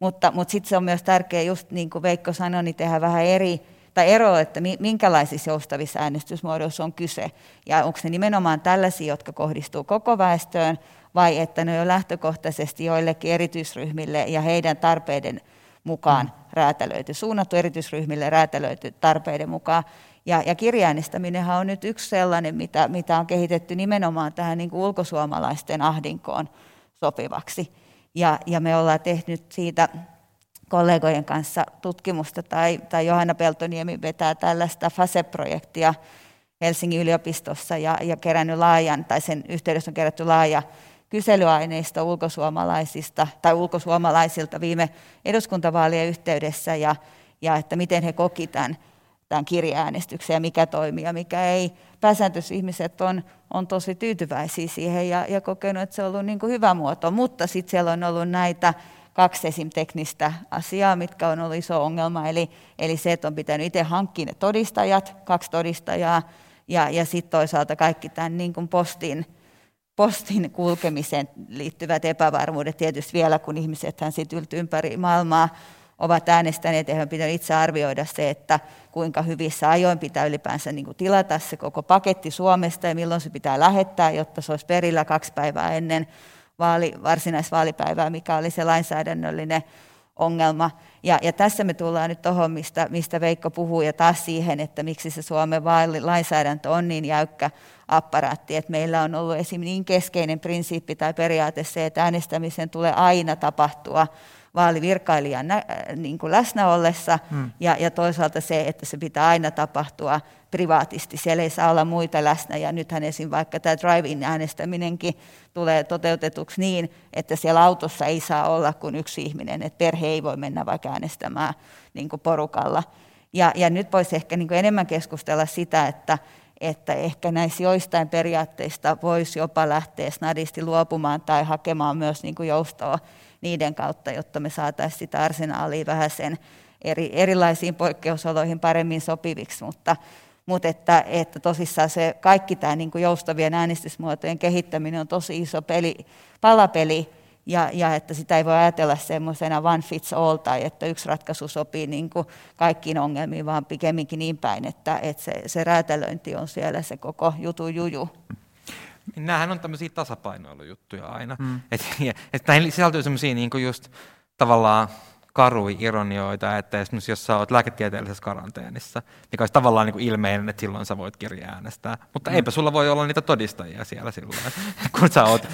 Mutta, mutta sitten se on myös tärkeää, just niin kuin Veikko sanoi, niin tehdä vähän eri tai ero, että minkälaisissa joustavissa äänestysmuodoissa on kyse. Ja onko ne nimenomaan tällaisia, jotka kohdistuu koko väestöön, vai että ne on lähtökohtaisesti joillekin erityisryhmille ja heidän tarpeiden mukaan mm. räätälöity, suunnattu erityisryhmille räätälöity tarpeiden mukaan. Ja, ja kirjaäänestäminenhän on nyt yksi sellainen, mitä, mitä on kehitetty nimenomaan tähän niin kuin ulkosuomalaisten ahdinkoon sopivaksi. Ja, ja me ollaan tehnyt siitä kollegojen kanssa tutkimusta, tai, tai Johanna Peltoniemi vetää tällaista FASE-projektia Helsingin yliopistossa ja, ja kerännyt laajan, tai sen yhteydessä on kerätty laaja kyselyaineisto ulkosuomalaisista tai ulkosuomalaisilta viime eduskuntavaalien yhteydessä ja, ja että miten he koki tämän, tämän kirjaäänestyksen ja mikä toimii ja mikä ei. Pääsääntöisesti ihmiset on, on tosi tyytyväisiä siihen ja, ja kokenut, että se on ollut niin kuin hyvä muoto, mutta sitten siellä on ollut näitä kaksi esim. teknistä asiaa, mitkä on ollut iso ongelma, eli, eli se, että on pitänyt itse hankkia ne todistajat, kaksi todistajaa, ja, ja sitten toisaalta kaikki tämän niin kuin postin, postin kulkemiseen liittyvät epävarmuudet tietysti vielä, kun ihmiset sitten ympäri maailmaa ovat äänestäneet ja he pitänyt itse arvioida se, että kuinka hyvissä ajoin pitää ylipäänsä niin kuin tilata se koko paketti Suomesta ja milloin se pitää lähettää, jotta se olisi perillä kaksi päivää ennen vaali, varsinaisvaalipäivää, mikä oli se lainsäädännöllinen ongelma. Ja, ja tässä me tullaan nyt tuohon, mistä, mistä Veikko puhuu, ja taas siihen, että miksi se Suomen vaalilainsäädäntö on niin jäykkä apparaatti, että meillä on ollut esim. niin keskeinen prinsiippi tai periaate se, että äänestämisen tulee aina tapahtua vaalivirkailijan nä, niin kuin läsnä ollessa, hmm. ja, ja toisaalta se, että se pitää aina tapahtua privaatisti. Siellä ei saa olla muita läsnä, ja nythän esim. vaikka tämä drive-in äänestäminenkin tulee toteutetuksi niin, että siellä autossa ei saa olla kuin yksi ihminen, että perhe ei voi mennä vaikka äänestämään niin kuin porukalla. Ja, ja nyt voisi ehkä niin kuin enemmän keskustella sitä, että, että ehkä näissä joistain periaatteista voisi jopa lähteä snadisti luopumaan tai hakemaan myös niin kuin joustoa niiden kautta, jotta me saataisiin sitä arsenaalia vähän sen eri, erilaisiin poikkeusoloihin paremmin sopiviksi, mutta, mutta että, että tosissaan se kaikki tämä niin kuin joustavien äänestysmuotojen kehittäminen on tosi iso peli, palapeli, ja, ja että sitä ei voi ajatella semmoisena one fits all tai että yksi ratkaisu sopii niin kuin kaikkiin ongelmiin, vaan pikemminkin niin päin, että, että se, se räätälöinti on siellä se koko jutu juju. Niin nämähän on tämmöisiä tasapainoilujuttuja aina. Mm. Että et näihin sisältyy semmoisia niin just tavallaan karui ironioita, että esimerkiksi jos sä oot lääketieteellisessä karanteenissa, mikä olisi tavallaan niin kuin ilmeinen, että silloin sä voit kirja äänestää. Mutta mm. eipä sulla voi olla niitä todistajia siellä silloin, kun sä oot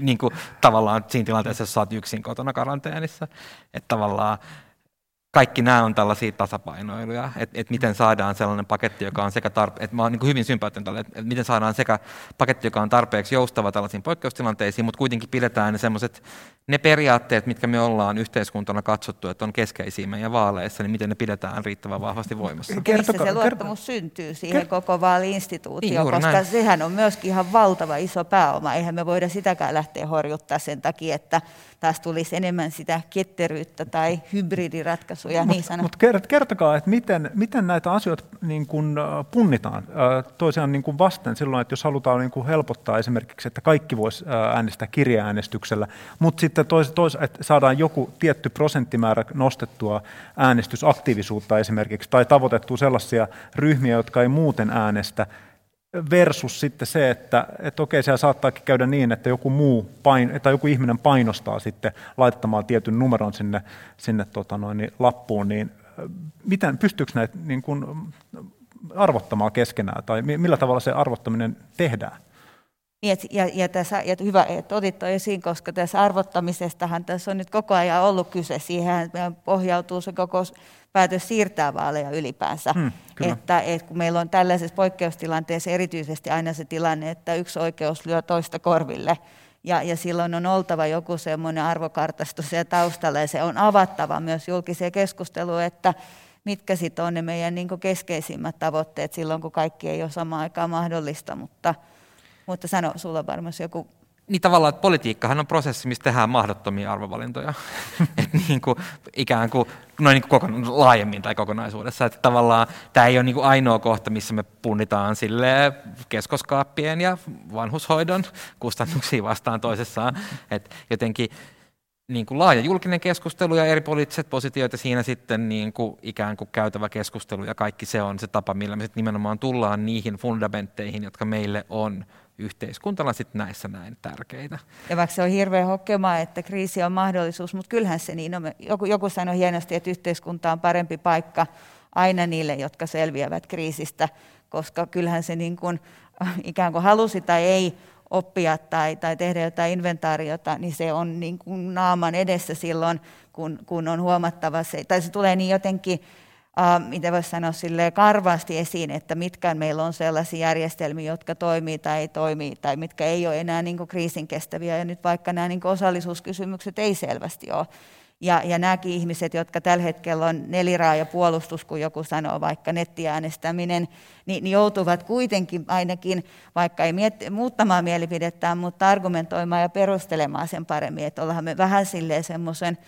niin kuin, tavallaan siinä tilanteessa, jos sä oot yksin kotona karanteenissa. Että tavallaan kaikki nämä on tällaisia tasapainoiluja, että et miten saadaan sellainen paketti, joka on sekä tarpe- että mä oon niin hyvin sympaattinen tälle, että et miten saadaan sekä paketti, joka on tarpeeksi joustava tällaisiin poikkeustilanteisiin, mutta kuitenkin pidetään ne semmoiset ne periaatteet, mitkä me ollaan yhteiskuntana katsottu, että on keskeisiä meidän vaaleissa, niin miten ne pidetään riittävän vahvasti voimassa. Kertokaa, se luottamus kertokaa. syntyy siihen kert- koko vaaliinstituutioon, niin, koska näin. sehän on myöskin ihan valtava iso pääoma. Eihän me voida sitäkään lähteä horjuttaa sen takia, että taas tulisi enemmän sitä ketteryyttä tai hybridiratkaisuja niin Mutta mut kertokaa, että miten, miten näitä asioita niin kun, äh, punnitaan äh, toisiaan niin kun vasten silloin, että jos halutaan niin kun helpottaa esimerkiksi, että kaikki voisi äh, äänestää kirjaäänestyksellä, mutta sitten tois, tois, että saadaan joku tietty prosenttimäärä nostettua äänestysaktiivisuutta esimerkiksi, tai tavoitettua sellaisia ryhmiä, jotka ei muuten äänestä, versus sitten se, että, että okei, siellä saattaakin käydä niin, että joku muu pain, tai joku ihminen painostaa sitten laittamaan tietyn numeron sinne, sinne tota noin, niin lappuun, niin miten, pystyykö näitä niin kuin, arvottamaan keskenään, tai millä tavalla se arvottaminen tehdään? Niin, ja, ja, tässä, ja hyvä, että otit esiin, koska tässä arvottamisestahan tässä on nyt koko ajan ollut kyse. Siihen että pohjautuu se koko päätös siirtää vaaleja ylipäänsä. Hmm, että, että kun meillä on tällaisessa poikkeustilanteessa erityisesti aina se tilanne, että yksi oikeus lyö toista korville, Ja, ja silloin on oltava joku semmoinen arvokartastus ja taustalla, ja se on avattava myös julkiseen keskusteluun, että mitkä sitten on ne meidän niin keskeisimmät tavoitteet silloin, kun kaikki ei ole samaan aikaan mahdollista, mutta, mutta sano, sulla on varmasti joku niin tavallaan, että politiikkahan on prosessi, missä tehdään mahdottomia arvovalintoja. Et niin kuin, ikään kuin, noin niin kuin laajemmin tai kokonaisuudessa. Että tavallaan tämä ei ole niin kuin ainoa kohta, missä me punnitaan sille keskoskaappien ja vanhushoidon kustannuksia vastaan toisessaan. Et jotenkin niin kuin laaja julkinen keskustelu ja eri poliittiset positioita siinä sitten niin kuin ikään kuin käytävä keskustelu ja kaikki se on se tapa, millä me sitten nimenomaan tullaan niihin fundamentteihin, jotka meille on yhteiskuntana sitten näissä näin tärkeitä. Ja vaikka se on hirveän hokema, että kriisi on mahdollisuus, mutta kyllähän se niin on. Joku, joku sanoi hienosti, että yhteiskunta on parempi paikka aina niille, jotka selviävät kriisistä, koska kyllähän se niin kuin, ikään kuin halusi tai ei oppia tai, tai tehdä jotain inventaariota, niin se on niin kuin naaman edessä silloin, kun, kun on huomattava se, tai se tulee niin jotenkin äh, miten voisi sanoa sille karvaasti esiin, että mitkä meillä on sellaisia järjestelmiä, jotka toimii tai ei toimi, tai mitkä ei ole enää niin kuin kriisin kestäviä. Ja nyt vaikka nämä niin kuin osallisuuskysymykset ei selvästi ole. Ja, ja nämäkin ihmiset, jotka tällä hetkellä on neliraaja puolustus, kun joku sanoo vaikka nettiäänestäminen, niin, niin joutuvat kuitenkin ainakin, vaikka ei miet, muuttamaan mielipidettään, mutta argumentoimaan ja perustelemaan sen paremmin, että ollaan me vähän silleen semmoisen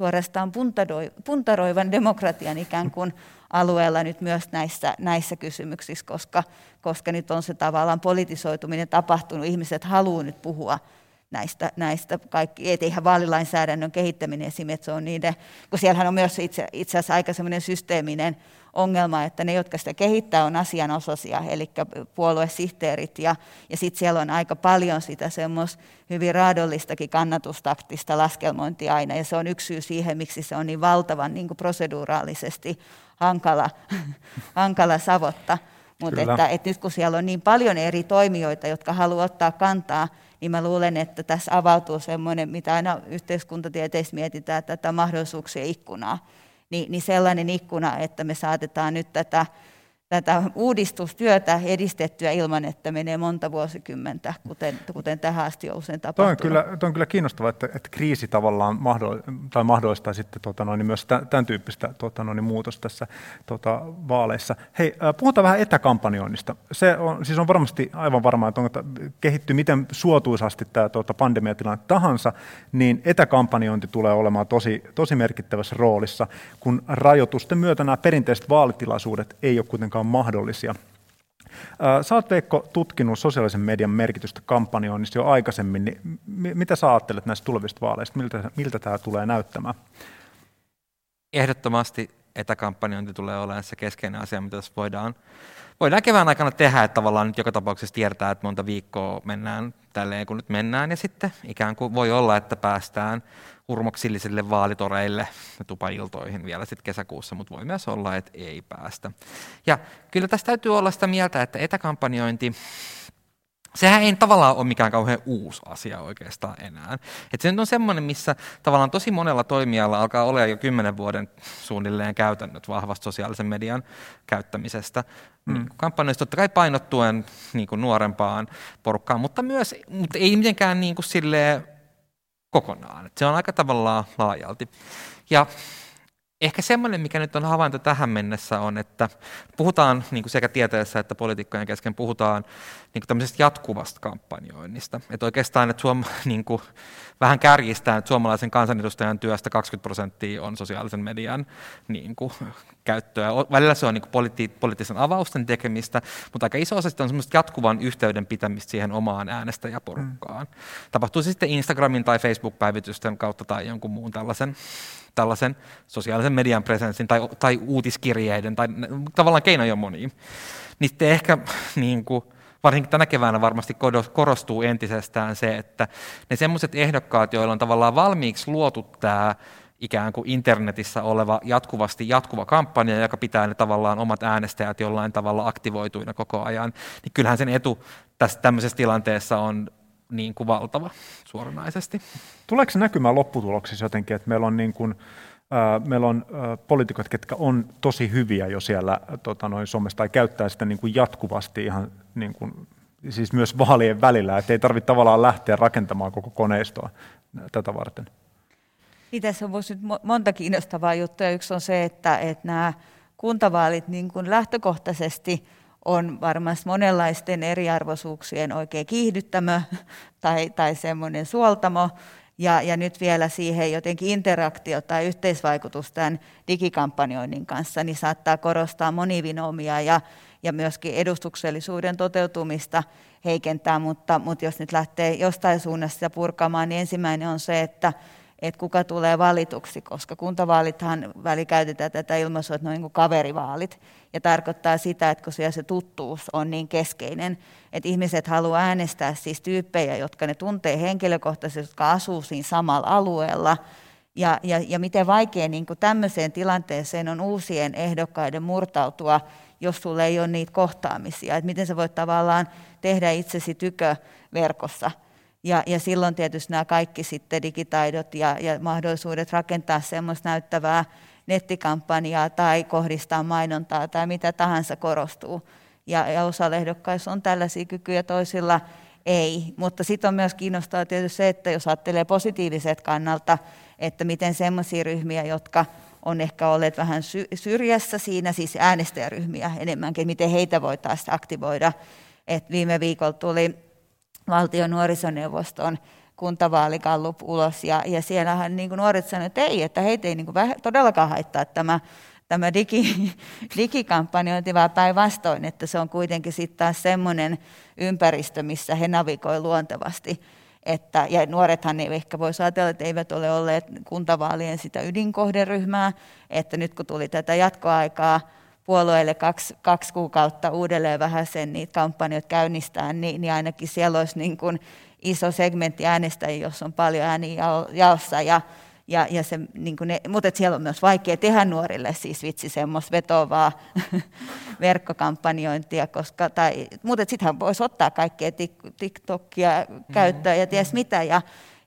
suorastaan puntaroivan demokratian ikään kuin alueella nyt myös näissä, näissä kysymyksissä, koska, koska nyt on se tavallaan politisoituminen tapahtunut. Ihmiset haluavat nyt puhua näistä, näistä kaikki, et eihän vaalilainsäädännön kehittäminen esimerkiksi se on niiden, kun siellähän on myös itse, itse asiassa aika semmoinen systeeminen ongelma, että ne, jotka sitä kehittää, on asianosaisia, eli puoluesihteerit, ja, ja sitten siellä on aika paljon sitä semmoista hyvin raadollistakin kannatustaktista laskelmointia aina, ja se on yksi syy siihen, miksi se on niin valtavan niin proseduraalisesti hankala, hankala savotta. Mutta että, että nyt kun siellä on niin paljon eri toimijoita, jotka haluavat ottaa kantaa, niin mä luulen, että tässä avautuu semmoinen, mitä aina yhteiskuntatieteessä mietitään, tätä mahdollisuuksien ikkunaa. Niin, niin sellainen ikkuna, että me saatetaan nyt tätä tätä uudistustyötä edistettyä ilman, että menee monta vuosikymmentä, kuten, kuten tähän asti on usein tapahtunut. Tuo on kyllä, tuo on kyllä kiinnostavaa, että, että kriisi tavallaan tai mahdollistaa sitten tuota noin, myös tämän tyyppistä tuota noin, muutosta tässä tuota, vaaleissa. Hei, puhutaan vähän etäkampanjoinnista. Se on, siis on varmasti aivan varmaa, että, on, että kehittyy miten suotuisasti tämä tuota, pandemiatilanne tahansa, niin etäkampanjointi tulee olemaan tosi, tosi merkittävässä roolissa, kun rajoitusten myötä nämä perinteiset vaalitilaisuudet ei ole kuitenkaan on mahdollisia. Sä oot Veikko tutkinut sosiaalisen median merkitystä kampanjoinnissa jo aikaisemmin, niin mitä sä ajattelet näistä tulevista vaaleista, miltä, miltä tämä tulee näyttämään? Ehdottomasti etäkampanjointi tulee olemaan se keskeinen asia, mitä tässä voidaan, voidaan kevään aikana tehdä, että tavallaan nyt joka tapauksessa tiedetään, että monta viikkoa mennään tälleen, kun nyt mennään, ja sitten ikään kuin voi olla, että päästään urmoksillisille vaalitoreille ja tupailtoihin vielä sitten kesäkuussa, mutta voi myös olla, että ei päästä. Ja kyllä tästä täytyy olla sitä mieltä, että etäkampanjointi, sehän ei tavallaan ole mikään kauhean uusi asia oikeastaan enää. Et se nyt on semmoinen, missä tavallaan tosi monella toimijalla alkaa olla jo kymmenen vuoden suunnilleen käytännöt vahvasta sosiaalisen median käyttämisestä. Mm. Niin kampanjoista totta kai painottuen niin kuin nuorempaan porukkaan, mutta myös, mutta ei mitenkään niin kuin silleen kokonaan. Se on aika tavallaan laajalti. Ja ehkä semmoinen, mikä nyt on havainto tähän mennessä on, että puhutaan niin kuin sekä tieteessä että poliitikkojen kesken puhutaan niin kuin tämmöisestä jatkuvasta kampanjoinnista. Että oikeastaan, että suom, niin kuin, vähän kärjistää, että suomalaisen kansanedustajan työstä 20 prosenttia on sosiaalisen median niin kuin, käyttöä. Välillä se on niin kuin politi- poliittisen avausten tekemistä, mutta aika iso osa on semmoista jatkuvan yhteyden pitämistä siihen omaan äänestäjäporukkaan. Mm. Tapahtuu se sitten Instagramin tai Facebook-päivitysten kautta tai jonkun muun tällaisen, tällaisen sosiaalisen median presenssin tai, tai uutiskirjeiden, tai tavallaan keinoja moniin. Niin sitten ehkä niin kuin, varsinkin tänä keväänä varmasti korostuu entisestään se, että ne semmoiset ehdokkaat, joilla on tavallaan valmiiksi luotu tämä ikään kuin internetissä oleva jatkuvasti jatkuva kampanja, joka pitää ne tavallaan omat äänestäjät jollain tavalla aktivoituina koko ajan, niin kyllähän sen etu tässä tämmöisessä tilanteessa on niin kuin valtava suoranaisesti. Tuleeko se näkymään lopputuloksissa jotenkin, että meillä on niin kuin, meillä on poliitikot, ketkä on tosi hyviä jo siellä tota noin somessa tai käyttää sitä niin kuin jatkuvasti ihan niin kuin siis myös vaalien välillä, että ei tarvitse tavallaan lähteä rakentamaan koko koneistoa tätä varten. Niin tässä on nyt monta kiinnostavaa juttua. Yksi on se, että, että nämä kuntavaalit niin kuin lähtökohtaisesti on varmasti monenlaisten eriarvoisuuksien oikein kiihdyttämö tai, tai semmoinen suoltamo. Ja, ja nyt vielä siihen jotenkin interaktio tai yhteisvaikutus tämän digikampanjoinnin kanssa, niin saattaa korostaa monivinomia ja, ja myöskin edustuksellisuuden toteutumista heikentää, mutta, mutta jos nyt lähtee jostain suunnasta purkamaan, niin ensimmäinen on se, että että kuka tulee valituksi, koska kuntavaalithan välikäytetään tätä ilmaisua, että ne on niin kuin kaverivaalit. Ja tarkoittaa sitä, että kun se tuttuus on niin keskeinen, että ihmiset haluaa äänestää siis tyyppejä, jotka ne tuntee henkilökohtaisesti, jotka asuu siinä samalla alueella. Ja, ja, ja miten vaikea niin kuin tämmöiseen tilanteeseen on uusien ehdokkaiden murtautua, jos sulle ei ole niitä kohtaamisia. Että miten sä voit tavallaan tehdä itsesi tykö verkossa – ja, ja silloin tietysti nämä kaikki sitten digitaidot ja, ja mahdollisuudet rakentaa semmoista näyttävää nettikampanjaa tai kohdistaa mainontaa tai mitä tahansa korostuu. Ja, ja osa ehdokkaissa on tällaisia kykyjä, toisilla ei. Mutta sitten on myös kiinnostavaa tietysti se, että jos ajattelee positiiviset kannalta, että miten semmoisia ryhmiä, jotka on ehkä olleet vähän syrjässä siinä, siis äänestäjäryhmiä enemmänkin, miten heitä voitaisiin aktivoida. Et viime viikolla tuli valtion nuorisoneuvoston kuntavaalikallup ulos, ja, ja siellähän niin nuoret sanoivat, että ei, että heitä ei niin kuin todellakaan haittaa tämä, tämä digi, digikampanjointi, vaan päinvastoin, että se on kuitenkin sitten taas semmoinen ympäristö, missä he navigoivat luontevasti. Että, ja nuorethan ei ehkä voisi ajatella, että eivät ole olleet kuntavaalien sitä ydinkohderyhmää, että nyt kun tuli tätä jatkoaikaa, puolueille kaksi, kaksi kuukautta uudelleen vähän sen niitä kampanjoita käynnistää, niin, niin ainakin siellä olisi niin kuin iso segmentti äänestäjiä, jos on paljon ääniä jaossa. Ja, ja, ja se, niin kuin ne, mutta siellä on myös vaikea tehdä nuorille siis vitsi semmoista vetovaa verkkokampanjointia, koska, tai, mutta sittenhän voisi ottaa kaikkea TikTokia käyttöön ja ties mitä. Ja,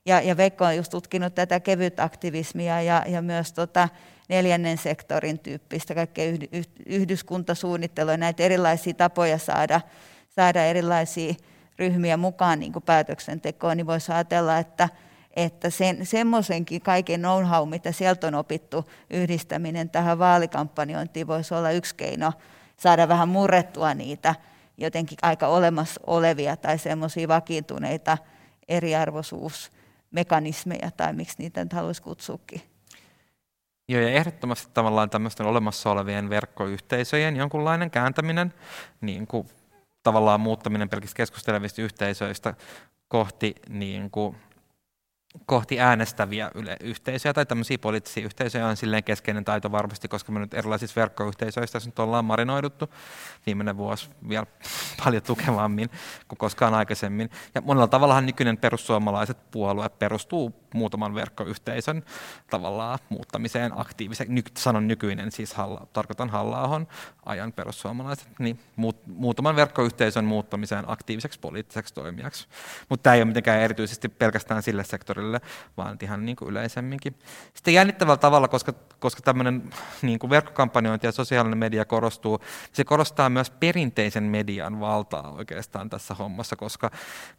ja, ja Veikko on just tutkinut tätä kevytaktivismia ja, ja myös tota, neljännen sektorin tyyppistä kaikkea yhdyskuntasuunnittelua, näitä erilaisia tapoja saada, saada erilaisia ryhmiä mukaan niin kuin päätöksentekoon, niin voisi ajatella, että, että sen, semmoisenkin kaiken know-how, mitä sieltä on opittu, yhdistäminen tähän vaalikampanjointiin voisi olla yksi keino saada vähän murrettua niitä jotenkin aika olemassa olevia tai semmoisia vakiintuneita eriarvoisuusmekanismeja, tai miksi niitä nyt haluaisi kutsuakin. Joo, ja ehdottomasti tavallaan tämmöisten olemassa olevien verkkoyhteisöjen jonkunlainen kääntäminen, niin kuin tavallaan muuttaminen pelkistä keskustelevista yhteisöistä kohti niin kuin kohti äänestäviä yhteisöjä tai tämmöisiä poliittisia yhteisöjä on silleen keskeinen taito varmasti, koska me nyt erilaisissa verkkoyhteisöissä nyt ollaan marinoiduttu viimeinen vuosi vielä paljon tukevammin kuin koskaan aikaisemmin. Ja monella tavallahan nykyinen perussuomalaiset puolue perustuu muutaman verkkoyhteisön tavallaan muuttamiseen aktiivisen, ny, sanon nykyinen, siis halla, tarkoitan halla ajan perussuomalaiset, niin muut, muutaman verkkoyhteisön muuttamiseen aktiiviseksi poliittiseksi toimijaksi. Mutta tämä ei ole mitenkään erityisesti pelkästään sille sektorille, vaan ihan niin kuin yleisemminkin. Sitten jännittävällä tavalla, koska, koska tämmöinen niin kuin verkkokampanjointi ja sosiaalinen media korostuu, se korostaa myös perinteisen median valtaa oikeastaan tässä hommassa, koska,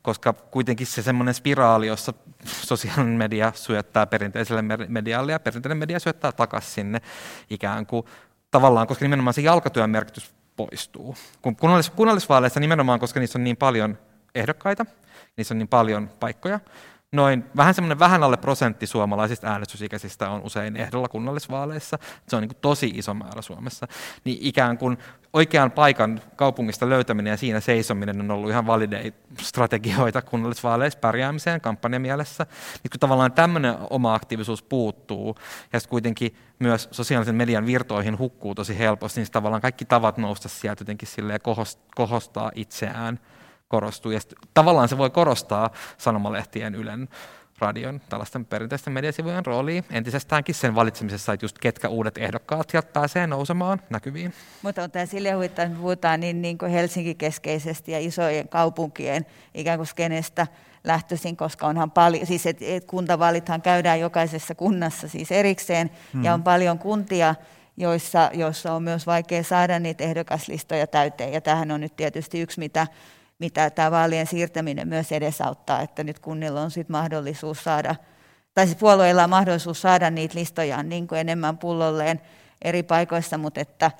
koska kuitenkin se semmoinen spiraali, jossa sosiaalinen media syöttää perinteiselle medialle ja perinteinen media syöttää takaisin sinne ikään kuin tavallaan, koska nimenomaan se jalkatyön merkitys poistuu. Kun kunnallis- kunnallisvaaleissa nimenomaan, koska niissä on niin paljon ehdokkaita, niissä on niin paljon paikkoja, noin vähän semmoinen vähän alle prosentti suomalaisista äänestysikäisistä on usein ehdolla kunnallisvaaleissa. Se on niin kuin tosi iso määrä Suomessa. Niin ikään kuin oikean paikan kaupungista löytäminen ja siinä seisominen on ollut ihan valideita strategioita kunnallisvaaleissa pärjäämiseen kampanjamielessä. Niin kun tavallaan tämmöinen oma aktiivisuus puuttuu ja sitten kuitenkin myös sosiaalisen median virtoihin hukkuu tosi helposti, niin tavallaan kaikki tavat nousta sieltä jotenkin kohostaa itseään korostuu. Ja tavallaan se voi korostaa sanomalehtien Ylen radion, tällaisten perinteisten mediasivujen roolia entisestäänkin sen valitsemisessa, että just ketkä uudet ehdokkaat sieltä pääsee nousemaan näkyviin. Mutta on tämä sille huittaa, että puhutaan niin, niin kuin Helsinki-keskeisesti ja isojen kaupunkien ikään kuin skenestä lähtöisin, koska onhan paljon, siis et, et kuntavalithan käydään jokaisessa kunnassa siis erikseen hmm. ja on paljon kuntia, joissa, joissa on myös vaikea saada niitä ehdokaslistoja täyteen ja tähän on nyt tietysti yksi, mitä mitä tämä vaalien siirtäminen myös edesauttaa, että nyt kunnilla on sitten mahdollisuus saada, tai siis puolueilla on mahdollisuus saada niitä listojaan niin kuin enemmän pullolleen eri paikoissa, mutta että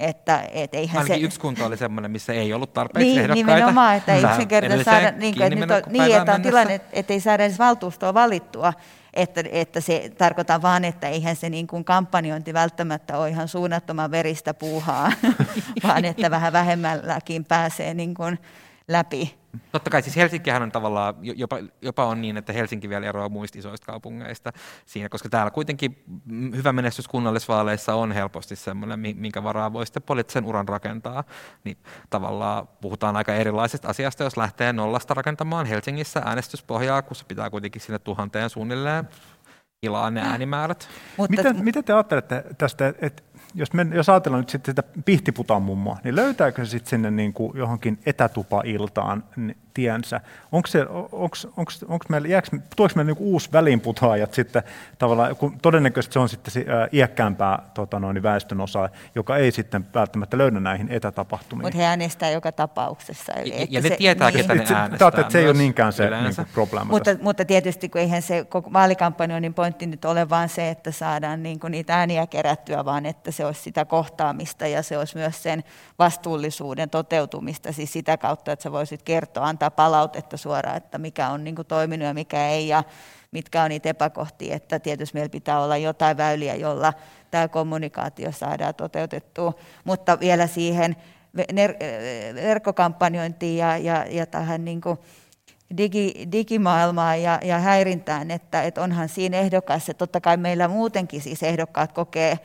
että, et eihän Ainakin se... yksi kunta oli semmoinen, missä ei ollut tarpeeksi niin, ehdokkaita. Nimenomaan, että ei yksinkertaisesti saada, niin, kuin, että, nyt on, niin, että on tilanne, että ei saada edes valtuustoa valittua, että, että se tarkoittaa vaan, että eihän se niin kuin kampanjointi välttämättä ole ihan suunnattoman veristä puuhaa, vaan että vähän vähemmälläkin pääsee niin kuin läpi. Totta kai siis Helsinkihän on tavallaan, jopa, jopa on niin, että Helsinki vielä eroaa muista isoista kaupungeista siinä, koska täällä kuitenkin hyvä menestys kunnallisvaaleissa on helposti semmoinen, minkä varaa voi sitten poliittisen uran rakentaa. Niin tavallaan puhutaan aika erilaisesta asiasta, jos lähtee nollasta rakentamaan Helsingissä äänestyspohjaa, kun se pitää kuitenkin sinne tuhanteen suunnilleen ilaa ne äänimäärät. Mutta, miten, miten te ajattelette tästä, että jos, men, jos ajatellaan nyt sitten sitä pihtiputan mummoa, niin löytääkö se sitten sinne niin kuin johonkin etätupailtaan tiensä? Onko se, onks, onks, onks meillä, jääks, tuoks meillä niin uusi väliinputoajat sitten tavallaan, kun todennäköisesti se on sitten iäkkäämpää tota noin, väestön osa, joka ei sitten välttämättä löydä näihin etätapahtumiin. Mutta he äänestää joka tapauksessa. Ja, ja ne se, tietää, niin, ketä ne äänestää. Että se ei ole niinkään se niin kuin probleema. Mutta, mutta tietysti kun eihän se koko vaalikampanjoinnin pointti nyt ole vaan se, että saadaan niin kuin niitä ääniä kerättyä, vaan että se olisi sitä kohtaamista ja se olisi myös sen vastuullisuuden toteutumista, siis sitä kautta, että sä voisit kertoa, antaa palautetta suoraan, että mikä on niin kuin toiminut ja mikä ei ja mitkä on niitä epäkohtia, että tietysti meillä pitää olla jotain väyliä, jolla tämä kommunikaatio saadaan toteutettua, mutta vielä siihen verkkokampanjointiin ja, ja, ja tähän niin kuin digi, digimaailmaan ja, ja häirintään, että, että onhan siinä ehdokas, että totta kai meillä muutenkin siis ehdokkaat kokee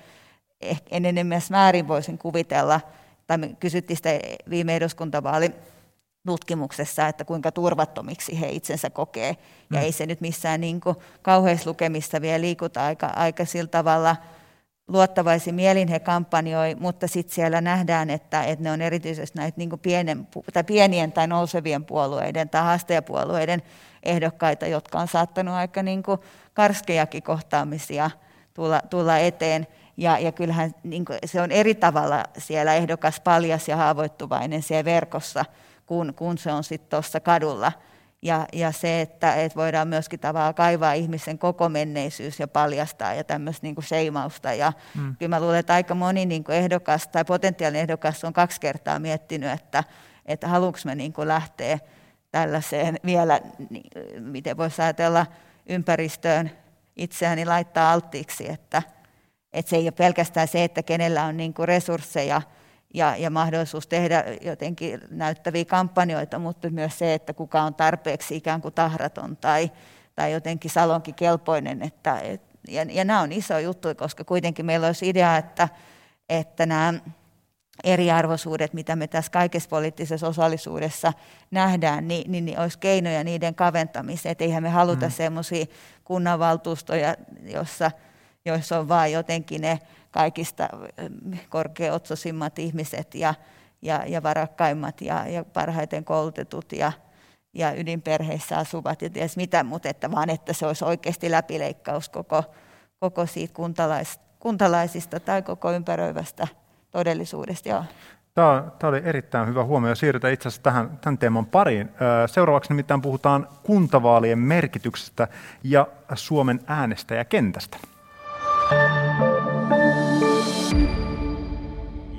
enenemässä määrin voisin kuvitella, tai me kysyttiin sitä viime eduskuntavaali tutkimuksessa, että kuinka turvattomiksi he itsensä kokee. Ja mm. ei se nyt missään niin kauheislukemissa vielä liikuta aika, aika sillä tavalla luottavaisin mielin he kampanjoi, mutta sitten siellä nähdään, että, että ne on erityisesti näitä niin pienen, tai pienien tai nousevien puolueiden tai haastajapuolueiden ehdokkaita, jotka on saattanut aika niin karskejakin kohtaamisia tulla, tulla eteen. Ja, ja kyllähän niin se on eri tavalla siellä ehdokas paljas ja haavoittuvainen siellä verkossa, kun, kun se on sitten tuossa kadulla. Ja, ja se, että, että voidaan myöskin tavallaan kaivaa ihmisen koko menneisyys ja paljastaa ja tämmöistä niin seimausta. Ja mm. kyllä mä luulen, että aika moni niin ehdokas tai potentiaalinen ehdokas on kaksi kertaa miettinyt, että, että haluanko mä niin lähteä tällaiseen vielä, miten voisi ajatella ympäristöön itseäni laittaa alttiiksi, että, että se ei ole pelkästään se, että kenellä on niin kuin resursseja ja, ja mahdollisuus tehdä jotenkin näyttäviä kampanjoita, mutta myös se, että kuka on tarpeeksi ikään kuin tahraton tai, tai jotenkin salonkikelpoinen. Että, et, ja, ja nämä on iso juttu, koska kuitenkin meillä olisi idea, että, että nämä eriarvoisuudet, mitä me tässä kaikessa poliittisessa osallisuudessa nähdään, niin, niin, niin olisi keinoja niiden kaventamiseen. Että eihän me haluta mm. semmoisia kunnanvaltuustoja, jossa – joissa on vain jotenkin ne kaikista mm, korkeotsosimmat ihmiset ja, ja, ja varakkaimmat ja, ja parhaiten koulutetut ja, ja ydinperheissä asuvat ja ties mitä, mutta että vaan että se olisi oikeasti läpileikkaus koko, koko siitä kuntalais, kuntalaisista tai koko ympäröivästä todellisuudesta. Joo. Tämä, tämä oli erittäin hyvä huomio. Siirrytään itse asiassa tähän, tämän teeman pariin. Seuraavaksi nimittäin puhutaan kuntavaalien merkityksestä ja Suomen äänestäjäkentästä.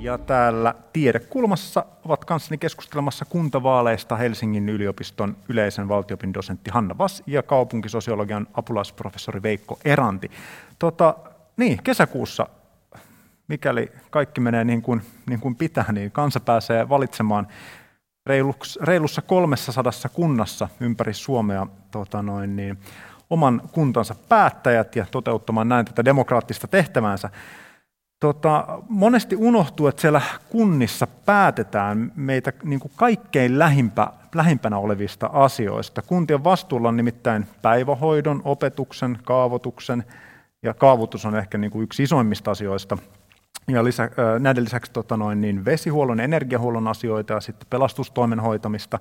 Ja täällä tiedekulmassa ovat kanssani keskustelemassa kuntavaaleista Helsingin yliopiston yleisen valtiopin dosentti Hanna Vass ja kaupunkisosiologian apulaisprofessori Veikko Eranti. Tota, niin, kesäkuussa, mikäli kaikki menee niin kuin, niin kuin pitää, niin kansa pääsee valitsemaan reilussa 300 kunnassa ympäri Suomea tota noin, niin, oman kuntansa päättäjät ja toteuttamaan näin tätä demokraattista tehtäväänsä. Tota, monesti unohtuu, että siellä kunnissa päätetään meitä niin kuin kaikkein lähimpä, lähimpänä olevista asioista. Kuntien vastuulla on nimittäin päivähoidon, opetuksen, kaavoituksen, ja kaavoitus on ehkä niin kuin yksi isoimmista asioista. Ja lisä, näiden lisäksi tota noin, niin vesihuollon energiahuollon asioita ja sitten pelastustoimen hoitamista.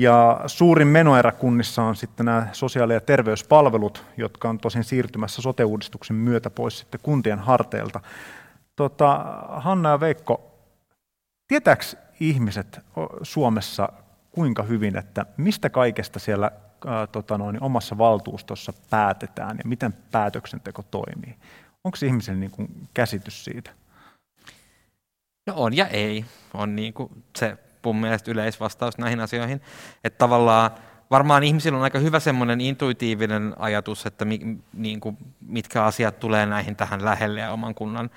Ja suurin menoerä kunnissa on sitten nämä sosiaali- ja terveyspalvelut, jotka on tosin siirtymässä sote-uudistuksen myötä pois sitten kuntien harteilta. Tota, Hanna ja Veikko, tietääkö ihmiset Suomessa kuinka hyvin, että mistä kaikesta siellä ää, tota noin, omassa valtuustossa päätetään ja miten päätöksenteko toimii? Onko ihmisellä niin kuin käsitys siitä? No on ja ei. On niin kuin se mun mielestä yleisvastaus näihin asioihin. Että tavallaan varmaan ihmisillä on aika hyvä semmoinen intuitiivinen ajatus, että mi, niin kuin, mitkä asiat tulee näihin tähän lähelle ja oman kunnan,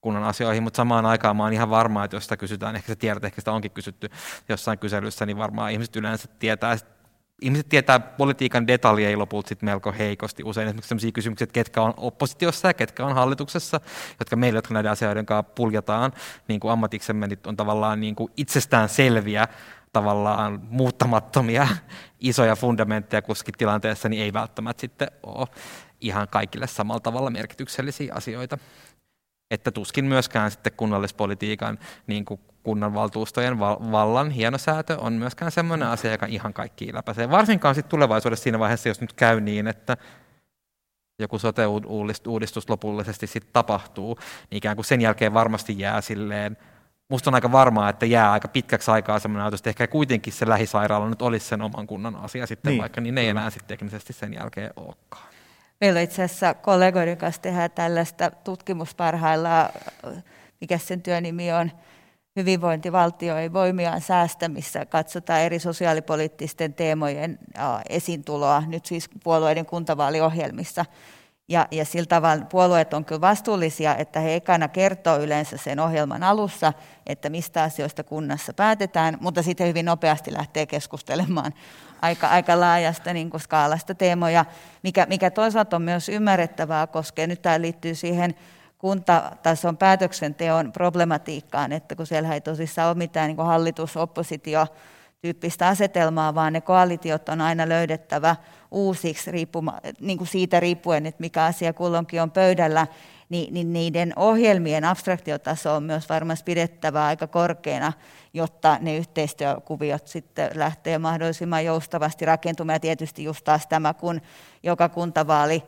kunnan asioihin, mutta samaan aikaan mä oon ihan varma, että jos sitä kysytään, ehkä sä tiedät, ehkä sitä onkin kysytty jossain kyselyssä, niin varmaan ihmiset yleensä tietää ihmiset tietää politiikan detaljeja lopulta sit melko heikosti. Usein esimerkiksi sellaisia kysymyksiä, että ketkä on oppositiossa ja ketkä on hallituksessa, jotka meillä, jotka näiden asioiden kanssa puljataan niin kuin ammatiksemme, niin on tavallaan niin kuin itsestään selviä, tavallaan muuttamattomia isoja fundamentteja kussakin tilanteessa, niin ei välttämättä sitten ole ihan kaikille samalla tavalla merkityksellisiä asioita. Että tuskin myöskään sitten kunnallispolitiikan niin kuin kunnanvaltuustojen vallan hienosäätö on myöskään sellainen asia, joka ihan kaikki läpäisee. Varsinkaan sitten tulevaisuudessa siinä vaiheessa, jos nyt käy niin, että joku sote-uudistus lopullisesti sitten tapahtuu, niin ikään kuin sen jälkeen varmasti jää silleen, musta on aika varmaa, että jää aika pitkäksi aikaa semmoinen ajatus, että ehkä kuitenkin se lähisairaala nyt olisi sen oman kunnan asia sitten niin. vaikka, niin ne ei enää sitten teknisesti sen jälkeen olekaan. Meillä itse asiassa kollegoiden kanssa tehdään tällaista tutkimusparhailla, mikä sen työnimi on, hyvinvointivaltio ei voimiaan säästä, missä katsotaan eri sosiaalipoliittisten teemojen esiintuloa, nyt siis puolueiden kuntavaaliohjelmissa. Ja, ja sillä tavalla puolueet on kyllä vastuullisia, että he ekana kertoo yleensä sen ohjelman alussa, että mistä asioista kunnassa päätetään, mutta sitten hyvin nopeasti lähtee keskustelemaan aika, aika laajasta niin kuin skaalasta teemoja, mikä, mikä toisaalta on myös ymmärrettävää, koska nyt tämä liittyy siihen kuntatason päätöksenteon problematiikkaan, että kun siellä ei tosissaan ole mitään niin hallitus-oppositio tyyppistä asetelmaa, vaan ne koalitiot on aina löydettävä uusiksi riippuma, niin kuin siitä riippuen, että mikä asia kulloinkin on pöydällä, niin, niin niiden ohjelmien abstraktiotaso on myös varmasti pidettävä aika korkeana, jotta ne yhteistyökuviot sitten lähtee mahdollisimman joustavasti rakentumaan. Ja tietysti just taas tämä, kun joka kuntavaali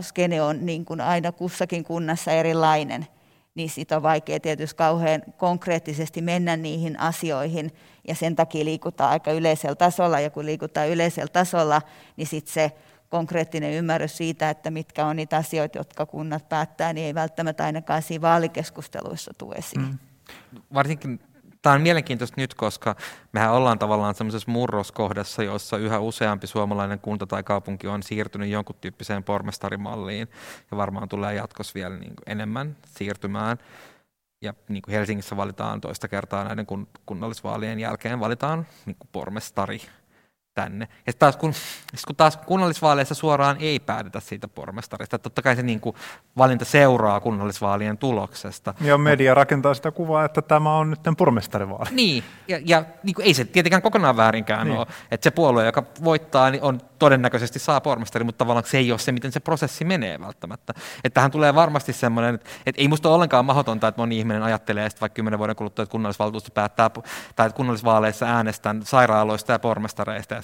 skene on niin kuin aina kussakin kunnassa erilainen, niin siitä on vaikea tietysti kauhean konkreettisesti mennä niihin asioihin, ja sen takia liikutaan aika yleisellä tasolla, ja kun liikutaan yleisellä tasolla, niin sitten se konkreettinen ymmärrys siitä, että mitkä on niitä asioita, jotka kunnat päättää, niin ei välttämättä ainakaan siinä vaalikeskusteluissa tule esiin. Mm. Varsinkin Tämä on mielenkiintoista nyt, koska mehän ollaan tavallaan semmoisessa murroskohdassa, jossa yhä useampi suomalainen kunta tai kaupunki on siirtynyt jonkun tyyppiseen pormestarimalliin ja varmaan tulee jatkossa vielä niin kuin enemmän siirtymään. Ja niin kuin Helsingissä valitaan toista kertaa näiden kunnallisvaalien jälkeen valitaan niin kuin pormestari tänne. Ja taas kun, kun taas kunnallisvaaleissa suoraan ei päätetä siitä pormestarista, että totta kai se niin kuin valinta seuraa kunnallisvaalien tuloksesta. Ja media rakentaa sitä kuvaa, että tämä on nyt pormestarivaali. Niin, ja, ja niin kuin ei se tietenkään kokonaan väärinkään niin. ole, että se puolue, joka voittaa, niin on todennäköisesti saa pormestari, mutta tavallaan se ei ole se, miten se prosessi menee välttämättä. Että tähän tulee varmasti semmoinen, että, että ei musta ole ollenkaan mahdotonta, että moni ihminen ajattelee että vaikka kymmenen vuoden kuluttua, että kunnallisvaltuusto päättää, tai että kunnallisvaaleissa äänestän sairaaloista ja pormestareista, ja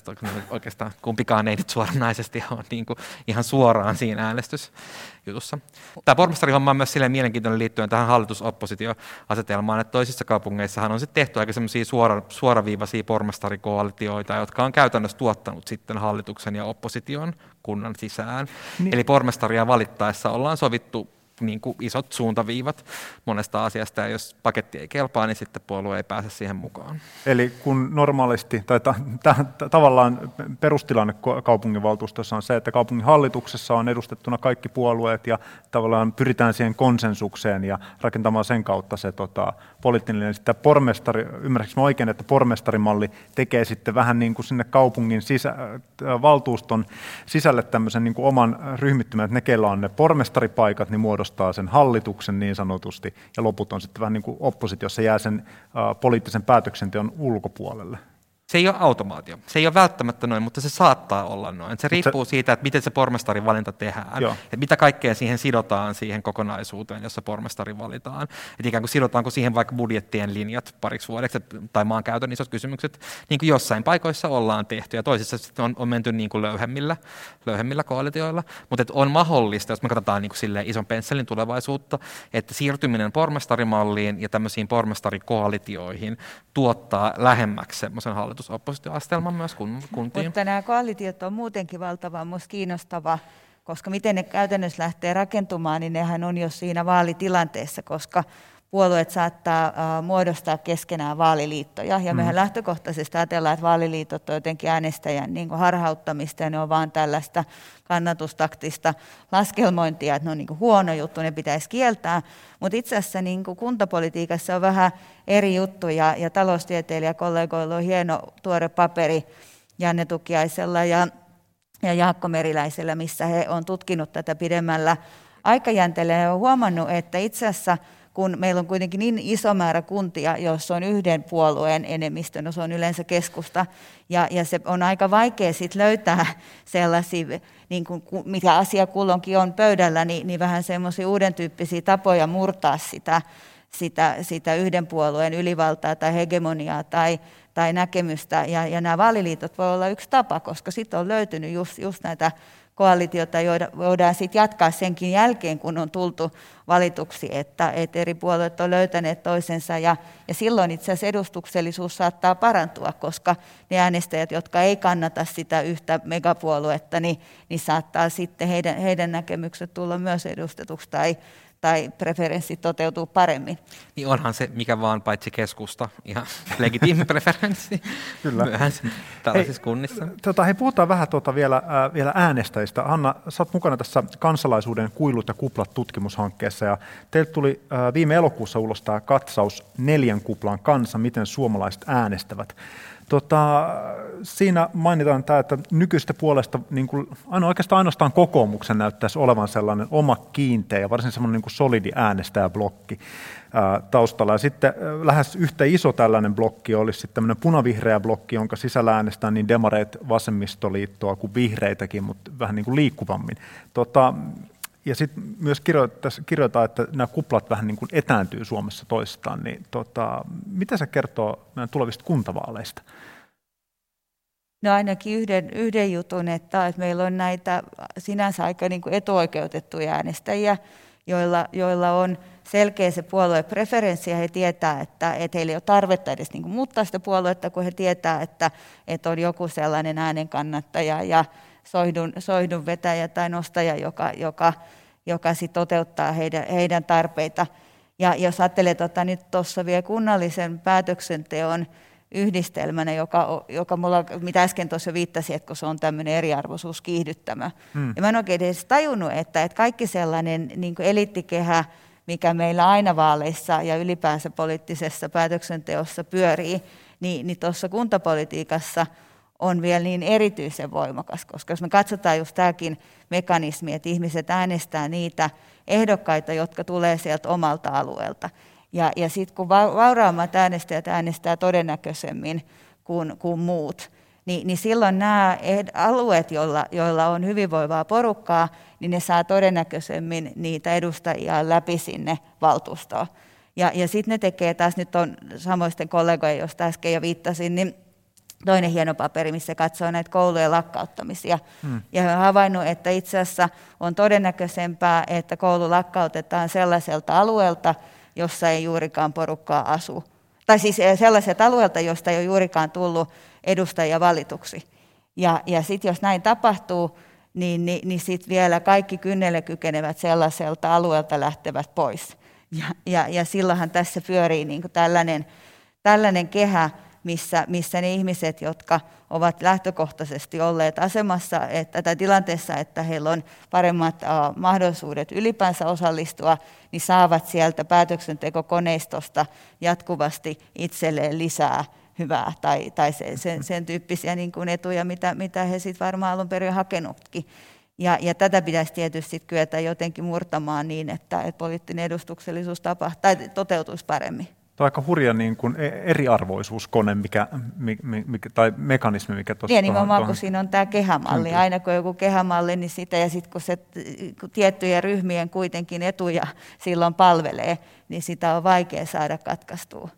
oikeastaan kumpikaan ei nyt suoranaisesti ole niin kuin ihan suoraan siinä äänestysjutussa. Tämä pormestarihomma on myös silleen mielenkiintoinen liittyen tähän hallitusoppositioasetelmaan, että toisissa kaupungeissahan on sitten tehty aika semmoisia suora, suoraviivaisia pormestarikoalitioita, jotka on käytännössä tuottanut sitten hallituksen ja opposition kunnan sisään. Niin. Eli pormestaria valittaessa ollaan sovittu niin kuin isot suuntaviivat monesta asiasta, ja jos paketti ei kelpaa, niin sitten puolue ei pääse siihen mukaan. Eli kun normaalisti, tai ta, ta, ta, tavallaan perustilanne kaupunginvaltuustossa on se, että kaupungin hallituksessa on edustettuna kaikki puolueet, ja tavallaan pyritään siihen konsensukseen ja rakentamaan sen kautta se tota, poliittinen. Sitten pormestari, ymmärrätkö oikein, että pormestarimalli tekee sitten vähän niin kuin sinne kaupungin sisä, valtuuston sisälle tämmöisen niin kuin oman ryhmittymän, että ne, keillä on ne pormestaripaikat, niin muodostaa sen hallituksen niin sanotusti, ja loput on sitten vähän niin kuin oppositiossa jää sen uh, poliittisen päätöksenteon ulkopuolelle. Se ei ole automaatio. Se ei ole välttämättä noin, mutta se saattaa olla noin. Se riippuu siitä, että miten se pormestarin valinta tehdään. Joo. Että mitä kaikkea siihen sidotaan siihen kokonaisuuteen, jossa pormestari valitaan. Että ikään kuin sidotaanko siihen vaikka budjettien linjat pariksi vuodeksi tai maankäytön isot kysymykset, niin kuin jossain paikoissa ollaan tehty ja toisissa sitten on, on menty niin kuin löyhemmillä, löyhemmillä koalitioilla. Mutta on mahdollista, jos me katsotaan niin kuin ison pensselin tulevaisuutta, että siirtyminen pormestarimalliin ja tämmöisiin pormestarikoalitioihin tuottaa lähemmäksi semmoisen hallitus hallitus-oppositioastelma myös kuntiin. Mutta nämä koalitiot on muutenkin valtavan musta kiinnostava, koska miten ne käytännössä lähtee rakentumaan, niin nehän on jo siinä vaalitilanteessa, koska puolueet saattaa muodostaa keskenään vaaliliittoja. Ja mehän mm. lähtökohtaisesti ajatellaan, että vaaliliitot on jotenkin äänestäjän niin harhauttamista ja ne on vaan tällaista kannatustaktista laskelmointia, että ne on niin huono juttu, ne pitäisi kieltää. Mutta itse asiassa niin kuntapolitiikassa on vähän eri juttu ja, ja taloustieteilijäkollegoilla on hieno tuore paperi Janne Tukiaisella ja, ja Jaakko Meriläisellä, missä he on tutkinut tätä pidemmällä aikajänteellä ja on huomannut, että itse asiassa – kun meillä on kuitenkin niin iso määrä kuntia, joissa on yhden puolueen enemmistö, no se on yleensä keskusta, ja, ja se on aika vaikea sit löytää sellaisia, niin kuin, mikä asia kulloinkin on pöydällä, niin, niin vähän semmoisia uuden tyyppisiä tapoja murtaa sitä, sitä, sitä yhden puolueen ylivaltaa tai hegemoniaa tai, tai näkemystä. Ja, ja nämä vaaliliitot voi olla yksi tapa, koska sitten on löytynyt just, just näitä koalitiota voidaan sitten jatkaa senkin jälkeen, kun on tultu valituksi, että, että eri puolueet on löytäneet toisensa. Ja, ja silloin itse asiassa edustuksellisuus saattaa parantua, koska ne äänestäjät, jotka ei kannata sitä yhtä megapuoluetta, niin, niin saattaa sitten heidän, heidän näkemykset tulla myös edustetuksi tai, tai preferenssi toteutuu paremmin. Niin onhan se mikä vaan paitsi keskusta ihan legitiimi preferenssi Kyllä. myös tällaisissa hei, kunnissa. Tota, hei, puhutaan vähän tuota vielä, äh, vielä äänestäjistä. Hanna, sä oot mukana tässä kansalaisuuden kuilut ja kuplat tutkimushankkeessa ja teiltä tuli äh, viime elokuussa ulos tämä katsaus neljän kuplan kanssa, miten suomalaiset äänestävät. Tota, siinä mainitaan tämä, että nykyistä puolesta niin kuin, oikeastaan ainoastaan kokoomuksen näyttäisi olevan sellainen oma kiinteä ja varsin semmoinen niin kuin solidi äänestäjäblokki ää, taustalla. Ja sitten ää, lähes yhtä iso tällainen blokki olisi sitten tämmöinen punavihreä blokki, jonka sisällä äänestää niin demareit vasemmistoliittoa kuin vihreitäkin, mutta vähän niin kuin liikkuvammin. Tota, ja sitten myös kirjoitetaan, että nämä kuplat vähän niin kuin etääntyy Suomessa toistaan, niin tota, mitä se kertoo meidän tulevista kuntavaaleista? No ainakin yhden, yhden jutun, että, että meillä on näitä sinänsä aika niin kuin etuoikeutettuja äänestäjiä, joilla, joilla on selkeä se puoluepreferenssi ja he tietää, että, että heillä ei ole tarvetta edes niin kuin muuttaa sitä puoluetta, kun he tietää, että, että on joku sellainen äänen kannattaja ja soihdun, soihdun vetäjä tai nostaja, joka, joka, joka sit toteuttaa heidän, heidän tarpeita. Ja jos ajattelee tota, nyt tuossa vielä kunnallisen päätöksenteon yhdistelmänä, joka, joka mulla, mitä äsken tuossa viittasi, että kun se on tämmöinen eriarvoisuus kiihdyttämä. Hmm. Ja mä en oikein edes tajunnut, että, että kaikki sellainen niin eliittikehä, mikä meillä aina vaaleissa ja ylipäänsä poliittisessa päätöksenteossa pyörii, niin, niin tuossa kuntapolitiikassa – on vielä niin erityisen voimakas, koska jos me katsotaan just tämäkin mekanismi, että ihmiset äänestää niitä ehdokkaita, jotka tulee sieltä omalta alueelta. Ja, ja sitten kun vauraammat äänestäjät äänestää todennäköisemmin kuin, kuin muut, niin, niin silloin nämä alueet, joilla, joilla on hyvinvoivaa porukkaa, niin ne saa todennäköisemmin niitä edustajia läpi sinne valtuustoon. Ja, ja sitten ne tekee taas, nyt on samoisten kollegojen, joista äsken jo viittasin, niin toinen hieno paperi, missä katsoo näitä koulujen lakkauttamisia. Hmm. Ja he havainnut, että itse asiassa on todennäköisempää, että koulu lakkautetaan sellaiselta alueelta, jossa ei juurikaan porukkaa asu. Tai siis eh, sellaiselta alueelta, josta ei ole juurikaan tullut edustajia valituksi. Ja, ja sitten jos näin tapahtuu, niin, niin, niin sitten vielä kaikki kynnelle kykenevät sellaiselta alueelta lähtevät pois. Ja, ja, ja silloinhan tässä pyörii niin tällainen, tällainen kehä, missä, missä ne ihmiset, jotka ovat lähtökohtaisesti olleet asemassa että, tai tilanteessa, että heillä on paremmat uh, mahdollisuudet ylipäänsä osallistua, niin saavat sieltä päätöksentekokoneistosta jatkuvasti itselleen lisää hyvää tai, tai sen, sen, sen tyyppisiä niin kuin etuja, mitä, mitä he sitten varmaan alun perin hakenutkin. Ja, ja tätä pitäisi tietysti kyetä jotenkin murtamaan niin, että, että poliittinen edustuksellisuus tapahtuu tai toteutuisi paremmin. Tämä on aika hurja niin kuin e- eriarvoisuuskone mikä, mikä, tai mekanismi, mikä tuossa... Niin, nimenomaan kun siinä on tämä kehämalli. Syntyy. Aina kun on joku kehämalli, niin sitä ja sitten kun se kun tiettyjen ryhmien kuitenkin etuja silloin palvelee, niin sitä on vaikea saada katkaistua.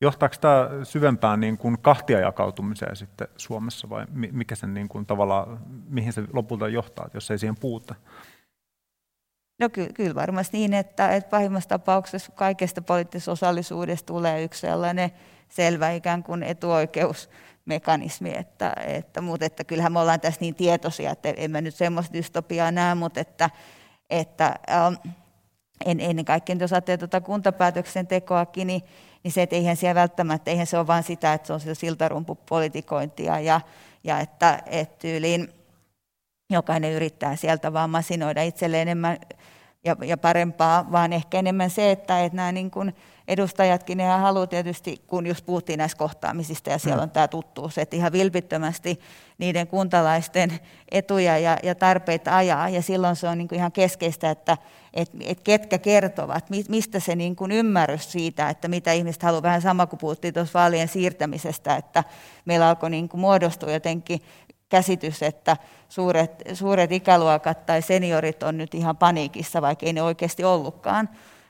Johtaako tämä syvempään niin kuin kahtiajakautumiseen sitten Suomessa vai mikä sen niin kuin tavallaan, mihin se lopulta johtaa, jos ei siihen puuta? No ky- kyllä varmasti niin, että, että pahimmassa tapauksessa kaikesta poliittisesta osallisuudesta tulee yksi sellainen selvä ikään kuin etuoikeusmekanismi, että, että, mutta että kyllähän me ollaan tässä niin tietoisia, että en mä nyt semmoista dystopiaa näe, mutta että, että ähm, en, ennen kaikkea, jos ajattelee tuota kuntapäätöksen tekoakin, niin, niin se, että eihän siellä välttämättä, eihän se ole vain sitä, että se on sitä siltarumpupolitikointia ja, ja että, että tyyliin jokainen yrittää sieltä vaan masinoida itselleen enemmän ja, ja parempaa, vaan ehkä enemmän se, että, että nämä niin kuin edustajatkin ne haluaa tietysti, kun just puhuttiin näistä kohtaamisista ja siellä mm. on tämä tuttuus, että ihan vilpittömästi niiden kuntalaisten etuja ja, ja tarpeita ajaa ja silloin se on niin kuin ihan keskeistä, että et, et ketkä kertovat, mistä se niin kuin ymmärrys siitä, että mitä ihmiset haluaa, vähän sama kuin puhuttiin tuossa vaalien siirtämisestä, että meillä alkoi niin kuin muodostua jotenkin käsitys, että suuret, suuret ikäluokat tai seniorit on nyt ihan paniikissa, vaikka ei ne oikeasti ollutkaan,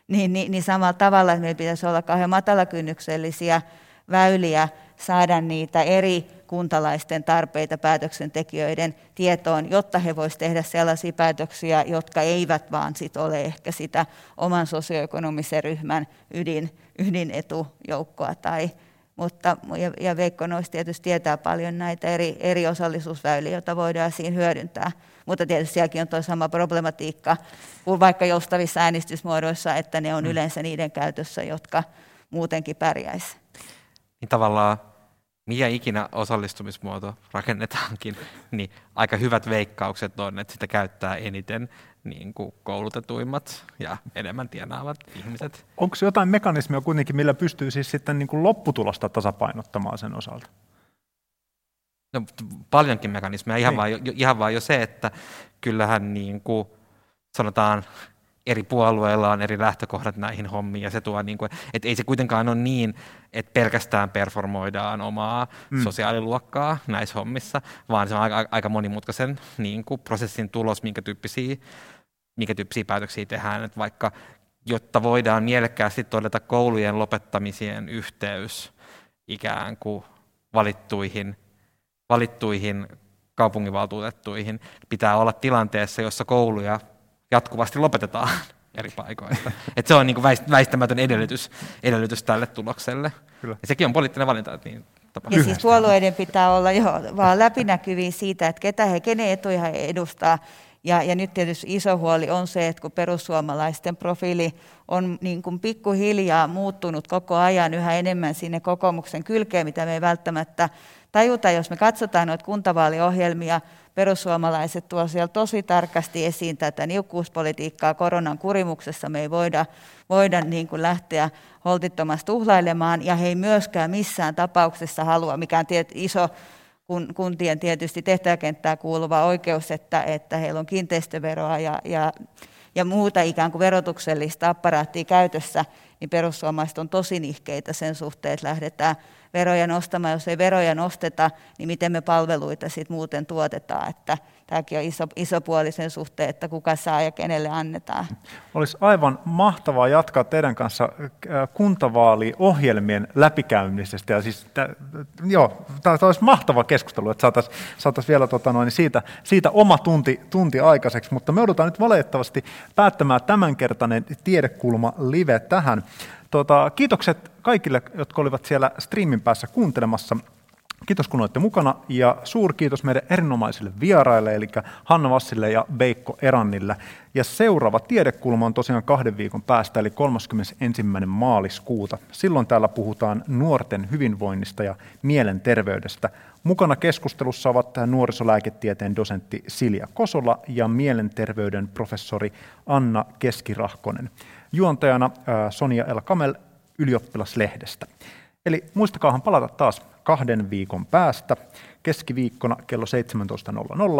niin, niin, niin samalla tavalla, että meillä pitäisi olla kauhean matalakynnyksellisiä väyliä saada niitä eri kuntalaisten tarpeita päätöksentekijöiden tietoon, jotta he voisivat tehdä sellaisia päätöksiä, jotka eivät vaan sit ole ehkä sitä oman sosioekonomisen ryhmän ydin, ydinetujoukkoa tai, mutta, ja, ja Veikko noista tietysti tietää paljon näitä eri, eri osallisuusväyliä, joita voidaan siinä hyödyntää. Mutta tietysti sielläkin on tuo sama problematiikka kuin vaikka joustavissa äänestysmuodoissa, että ne on mm. yleensä niiden käytössä, jotka muutenkin pärjäisi. Niin tavallaan mikä ikinä osallistumismuoto rakennetaankin, niin aika hyvät veikkaukset on, että sitä käyttää eniten niin kuin koulutetuimmat ja enemmän tienaavat ihmiset. Onko jotain mekanismia kuitenkin, millä pystyy siis sitten niin kuin lopputulosta tasapainottamaan sen osalta? No, paljonkin mekanismeja, ihan, niin. vaan, jo, ihan vaan jo se, että kyllähän niin kuin, sanotaan eri puolueilla on eri lähtökohdat näihin hommiin, ja se tuo, niin kuin, että ei se kuitenkaan ole niin, että pelkästään performoidaan omaa mm. sosiaaliluokkaa näissä hommissa, vaan se on aika, aika monimutkaisen niin kuin, prosessin tulos, minkä tyyppisiä, minkä tyyppisiä päätöksiä tehdään, että vaikka jotta voidaan mielekkäästi todeta koulujen lopettamisien yhteys ikään kuin valittuihin, valittuihin kaupunginvaltuutettuihin, pitää olla tilanteessa, jossa kouluja jatkuvasti lopetetaan eri paikoista. Et se on niin kuin väistämätön edellytys, edellytys tälle tulokselle. Kyllä. Ja sekin on poliittinen valinta, että niin tapahtuu. Ja siis puolueiden pitää olla jo vaan läpinäkyviä siitä, että ketä he, kenen etuja he edustaa. Ja, ja nyt tietysti iso huoli on se, että kun perussuomalaisten profiili on niin kuin pikkuhiljaa muuttunut koko ajan yhä enemmän sinne kokoomuksen kylkeen, mitä me ei välttämättä tajuta, jos me katsotaan noita kuntavaaliohjelmia, perussuomalaiset tuo siellä tosi tarkasti esiin tätä niukkuuspolitiikkaa koronan kurimuksessa. Me ei voida, voida niin kuin lähteä holtittomasti tuhlailemaan ja he ei myöskään missään tapauksessa halua, mikä on tiet, iso kun, kuntien tietysti tehtäväkenttää kuuluva oikeus, että, että heillä on kiinteistöveroa ja, ja, ja muuta ikään kuin verotuksellista apparaattia käytössä, niin perussuomalaiset on tosi nihkeitä sen suhteen, että lähdetään veroja nostamaan. Jos ei veroja nosteta, niin miten me palveluita sitten muuten tuotetaan. Että tämäkin on iso, iso puoli sen suhteen, että kuka saa ja kenelle annetaan. Olisi aivan mahtavaa jatkaa teidän kanssa äh, kuntavaaliohjelmien läpikäymisestä. Ja siis, joo, tämä olisi mahtava keskustelu, että saataisiin saatais vielä tota noin, siitä, siitä oma tunti, tunti aikaiseksi, mutta me joudutaan nyt valitettavasti päättämään tämänkertainen tiedekulma live tähän. Tota, kiitokset kaikille, jotka olivat siellä streamin päässä kuuntelemassa. Kiitos kun olette mukana ja suurkiitos meidän erinomaisille vieraille, eli Hanna Vassille ja Veikko Erannille. Ja seuraava tiedekulma on tosiaan kahden viikon päästä, eli 31. maaliskuuta. Silloin täällä puhutaan nuorten hyvinvoinnista ja mielenterveydestä. Mukana keskustelussa ovat nuorisolääketieteen dosentti Silja Kosola ja mielenterveyden professori Anna Keskirahkonen. Juontajana Sonia El Kamel ylioppilaslehdestä. Eli muistakaahan palata taas kahden viikon päästä keskiviikkona kello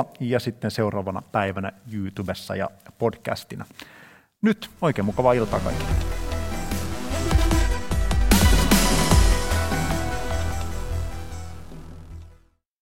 17.00 ja sitten seuraavana päivänä YouTubessa ja podcastina. Nyt oikein mukavaa iltaa kaikille.